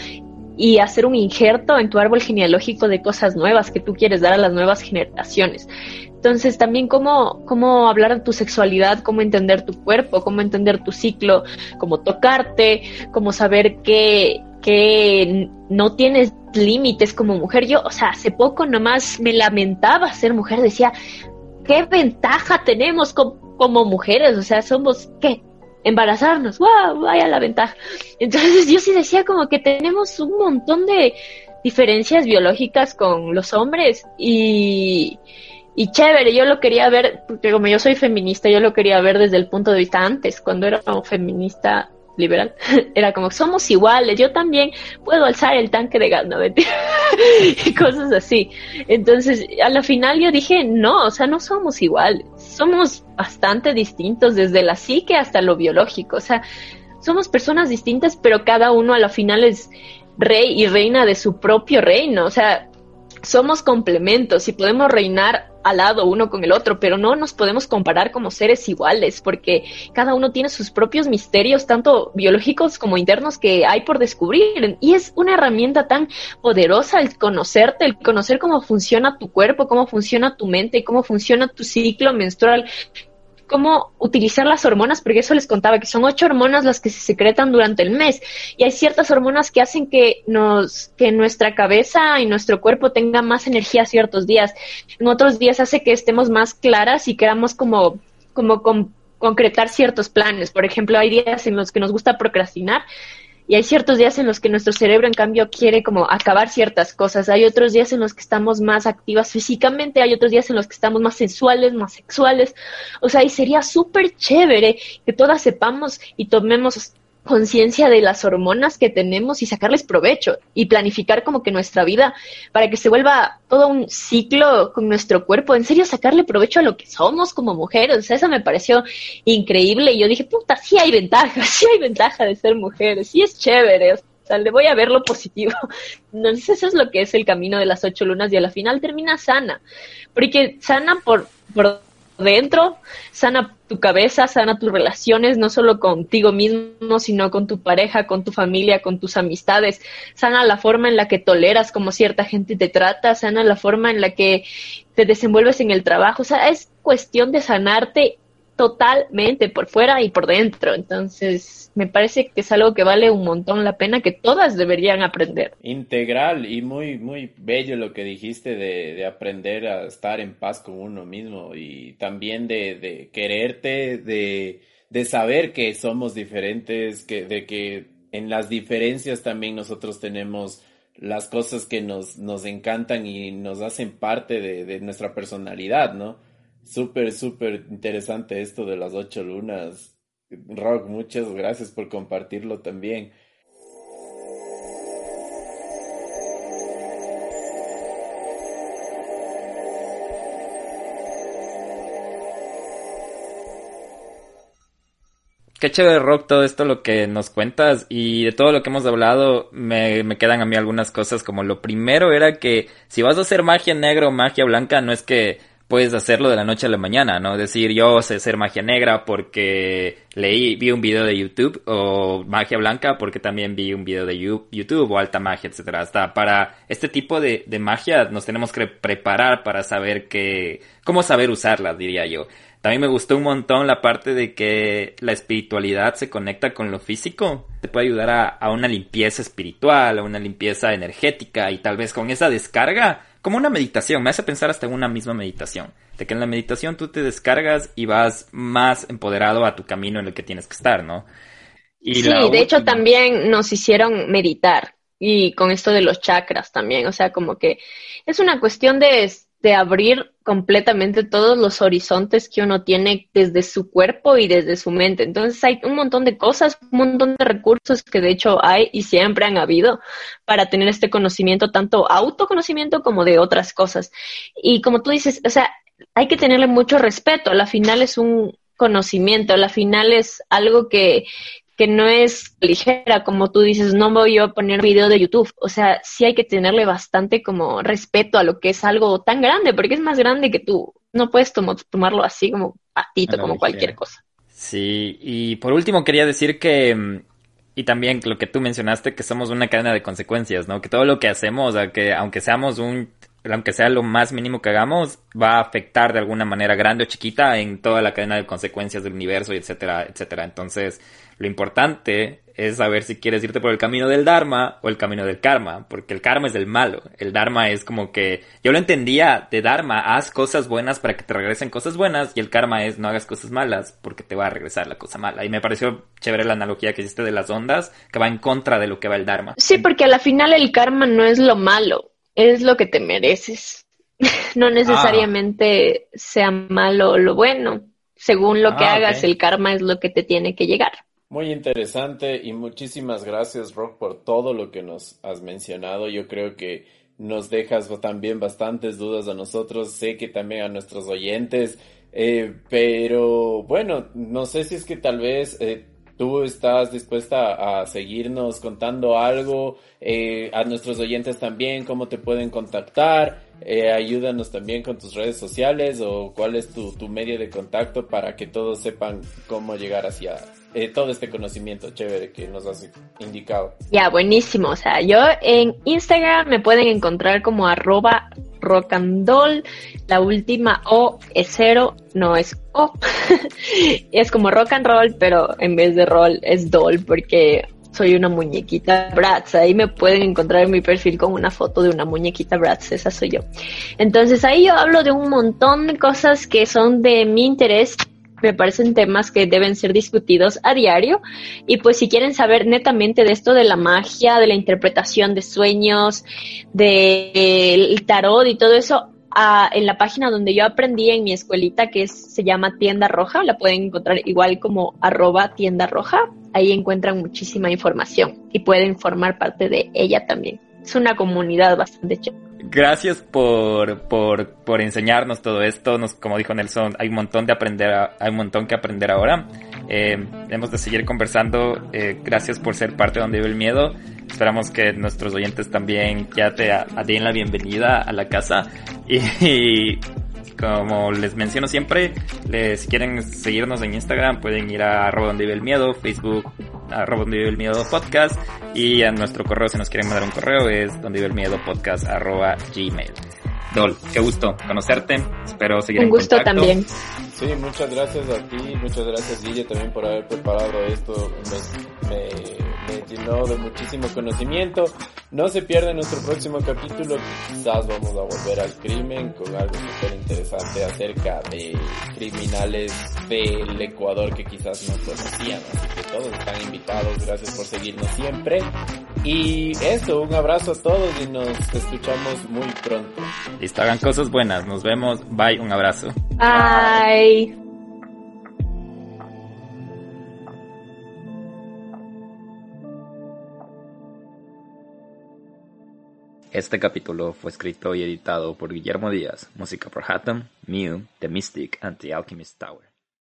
y hacer un injerto en tu árbol genealógico de cosas nuevas que tú quieres dar a las nuevas generaciones. Entonces, también cómo, cómo hablar de tu sexualidad, cómo entender tu cuerpo, cómo entender tu ciclo, cómo tocarte, cómo saber que, que no tienes límites como mujer. Yo, o sea, hace poco nomás me lamentaba ser mujer, decía, ¿qué ventaja tenemos como, como mujeres? O sea, somos, ¿qué? Embarazarnos, ¡wow! Vaya la ventaja. Entonces yo sí decía como que tenemos un montón de diferencias biológicas con los hombres y, y chévere, yo lo quería ver, porque como yo soy feminista, yo lo quería ver desde el punto de vista antes, cuando era como feminista liberal, era como, somos iguales, yo también puedo alzar el tanque de gas, no y cosas así. Entonces, a la final yo dije, no, o sea, no somos iguales, somos bastante distintos desde la psique hasta lo biológico, o sea, somos personas distintas, pero cada uno a la final es rey y reina de su propio reino, o sea, somos complementos y podemos reinar al lado uno con el otro, pero no nos podemos comparar como seres iguales, porque cada uno tiene sus propios misterios, tanto biológicos como internos, que hay por descubrir. Y es una herramienta tan poderosa el conocerte, el conocer cómo funciona tu cuerpo, cómo funciona tu mente, cómo funciona tu ciclo menstrual, cómo utilizar las hormonas, porque eso les contaba, que son ocho hormonas las que se secretan durante el mes. Y hay ciertas hormonas que hacen que nos, que nuestra cabeza y nuestro cuerpo tenga más energía ciertos días. En otros días hace que estemos más claras y queramos como, como concretar ciertos planes. Por ejemplo, hay días en los que nos gusta procrastinar y hay ciertos días en los que nuestro cerebro, en cambio, quiere como acabar ciertas cosas. Hay otros días en los que estamos más activas físicamente, hay otros días en los que estamos más sensuales, más sexuales. O sea, y sería súper chévere que todas sepamos y tomemos conciencia de las hormonas que tenemos y sacarles provecho y planificar como que nuestra vida para que se vuelva todo un ciclo con nuestro cuerpo, en serio sacarle provecho a lo que somos como mujeres, o sea, eso me pareció increíble. Y yo dije, puta, sí hay ventaja, sí hay ventaja de ser mujeres, sí es chévere, o sea, le voy a ver lo positivo. Entonces eso es lo que es el camino de las ocho lunas y a la final termina sana, porque sana por, por dentro, sana tu cabeza, sana tus relaciones, no solo contigo mismo, sino con tu pareja, con tu familia, con tus amistades, sana la forma en la que toleras como cierta gente te trata, sana la forma en la que te desenvuelves en el trabajo, o sea, es cuestión de sanarte totalmente por fuera y por dentro. Entonces, me parece que es algo que vale un montón la pena, que todas deberían aprender. Integral y muy, muy bello lo que dijiste de, de aprender a estar en paz con uno mismo y también de, de quererte, de, de saber que somos diferentes, que, de que en las diferencias también nosotros tenemos las cosas que nos, nos encantan y nos hacen parte de, de nuestra personalidad, ¿no? Súper, súper interesante esto de las ocho lunas. Rock, muchas gracias por compartirlo también. Qué chévere rock todo esto lo que nos cuentas y de todo lo que hemos hablado me, me, quedan a mí algunas cosas como lo primero era que si vas a hacer magia negra o magia blanca no es que puedes hacerlo de la noche a la mañana, ¿no? Decir, yo sé hacer magia negra porque leí, vi un video de YouTube o magia blanca porque también vi un video de YouTube o alta magia, etcétera. Hasta para este tipo de, de magia nos tenemos que preparar para saber que, cómo saber usarla, diría yo. También me gustó un montón la parte de que la espiritualidad se conecta con lo físico. Te puede ayudar a, a una limpieza espiritual, a una limpieza energética y tal vez con esa descarga como una meditación, me hace pensar hasta en una misma meditación, de que en la meditación tú te descargas y vas más empoderado a tu camino en el que tienes que estar, ¿no? Y sí, de hecho también nos hicieron meditar y con esto de los chakras también, o sea, como que es una cuestión de, de abrir completamente todos los horizontes que uno tiene desde su cuerpo y desde su mente. Entonces hay un montón de cosas, un montón de recursos que de hecho hay y siempre han habido para tener este conocimiento, tanto autoconocimiento como de otras cosas. Y como tú dices, o sea, hay que tenerle mucho respeto. La final es un conocimiento, la final es algo que, que no es ligera, como tú dices, no voy yo a poner video de YouTube. O sea, sí hay que tenerle bastante como respeto a lo que es algo tan grande, porque es más grande que tú. No puedes tomarlo así como patito, como cualquier cosa. Sí, y por último quería decir que, mm, y también lo que tú mencionaste, que somos una cadena de consecuencias, ¿no? Que todo lo que hacemos, que aunque seamos un aunque sea lo más mínimo que hagamos, va a afectar de alguna manera grande o chiquita en toda la cadena de consecuencias del universo, etcétera, etcétera. Entonces, lo importante es saber si quieres irte por el camino del Dharma o el camino del karma, porque el karma es del malo. El Dharma es como que yo lo entendía de Dharma, haz cosas buenas para que te regresen cosas buenas y el karma es no hagas cosas malas porque te va a regresar la cosa mala. Y me pareció chévere la analogía que hiciste de las ondas, que va en contra de lo que va el Dharma. Sí, porque a la final el karma no es lo malo es lo que te mereces. no necesariamente sea malo o lo bueno. Según lo que ah, hagas, el karma es lo que te tiene que llegar. Muy interesante y muchísimas gracias, Rock, por todo lo que nos has mencionado. Yo creo que nos dejas también bastantes dudas a nosotros, sé que también a nuestros oyentes, eh, pero bueno, no sé si es que tal vez eh, tú estás dispuesta a seguirnos contando algo, eh, a nuestros oyentes también, cómo te pueden contactar, eh, ayúdanos también con tus redes sociales o cuál es tu, tu medio de contacto para que todos sepan cómo llegar hacia eh, todo este conocimiento chévere que nos has indicado. Ya, buenísimo. O sea, yo en Instagram me pueden encontrar como arroba rockandol. La última O es cero, no es O. es como rock and roll, pero en vez de roll es doll porque soy una muñequita Bratz. Ahí me pueden encontrar en mi perfil con una foto de una muñequita Bratz. Esa soy yo. Entonces ahí yo hablo de un montón de cosas que son de mi interés me parecen temas que deben ser discutidos a diario. Y pues si quieren saber netamente de esto de la magia, de la interpretación de sueños, del tarot y todo eso, en la página donde yo aprendí en mi escuelita, que se llama Tienda Roja, la pueden encontrar igual como arroba tienda roja. Ahí encuentran muchísima información y pueden formar parte de ella también. Es una comunidad bastante chévere gracias por, por, por enseñarnos todo esto. Nos, como dijo Nelson, hay un montón de aprender, hay un montón que aprender ahora. Eh, hemos de seguir conversando. Eh, gracias por ser parte de Donde Vive el Miedo. Esperamos que nuestros oyentes también ya te den la bienvenida a la casa. Y, como les menciono siempre, si quieren seguirnos en Instagram pueden ir a arroba donde vive el miedo, Facebook arroba donde vive el miedo podcast y a nuestro correo si nos quieren mandar un correo es donde vive el miedo podcast arroba gmail. Dol, qué gusto conocerte, espero seguir un gusto también. Sí, muchas gracias a ti, muchas gracias Guille también por haber preparado esto. Me llenó de muchísimo conocimiento. No se pierda nuestro próximo capítulo, quizás vamos a volver al crimen con algo súper interesante acerca de criminales del Ecuador que quizás no conocían. Así que todos están invitados, gracias por seguirnos siempre. Y eso, un abrazo a todos y nos escuchamos muy pronto. Listo, hagan cosas buenas, nos vemos, bye, un abrazo. Bye. Este capítulo fue escrito y editado por Guillermo Díaz, música por Hatham, Mew, The Mystic and The Alchemist Tower.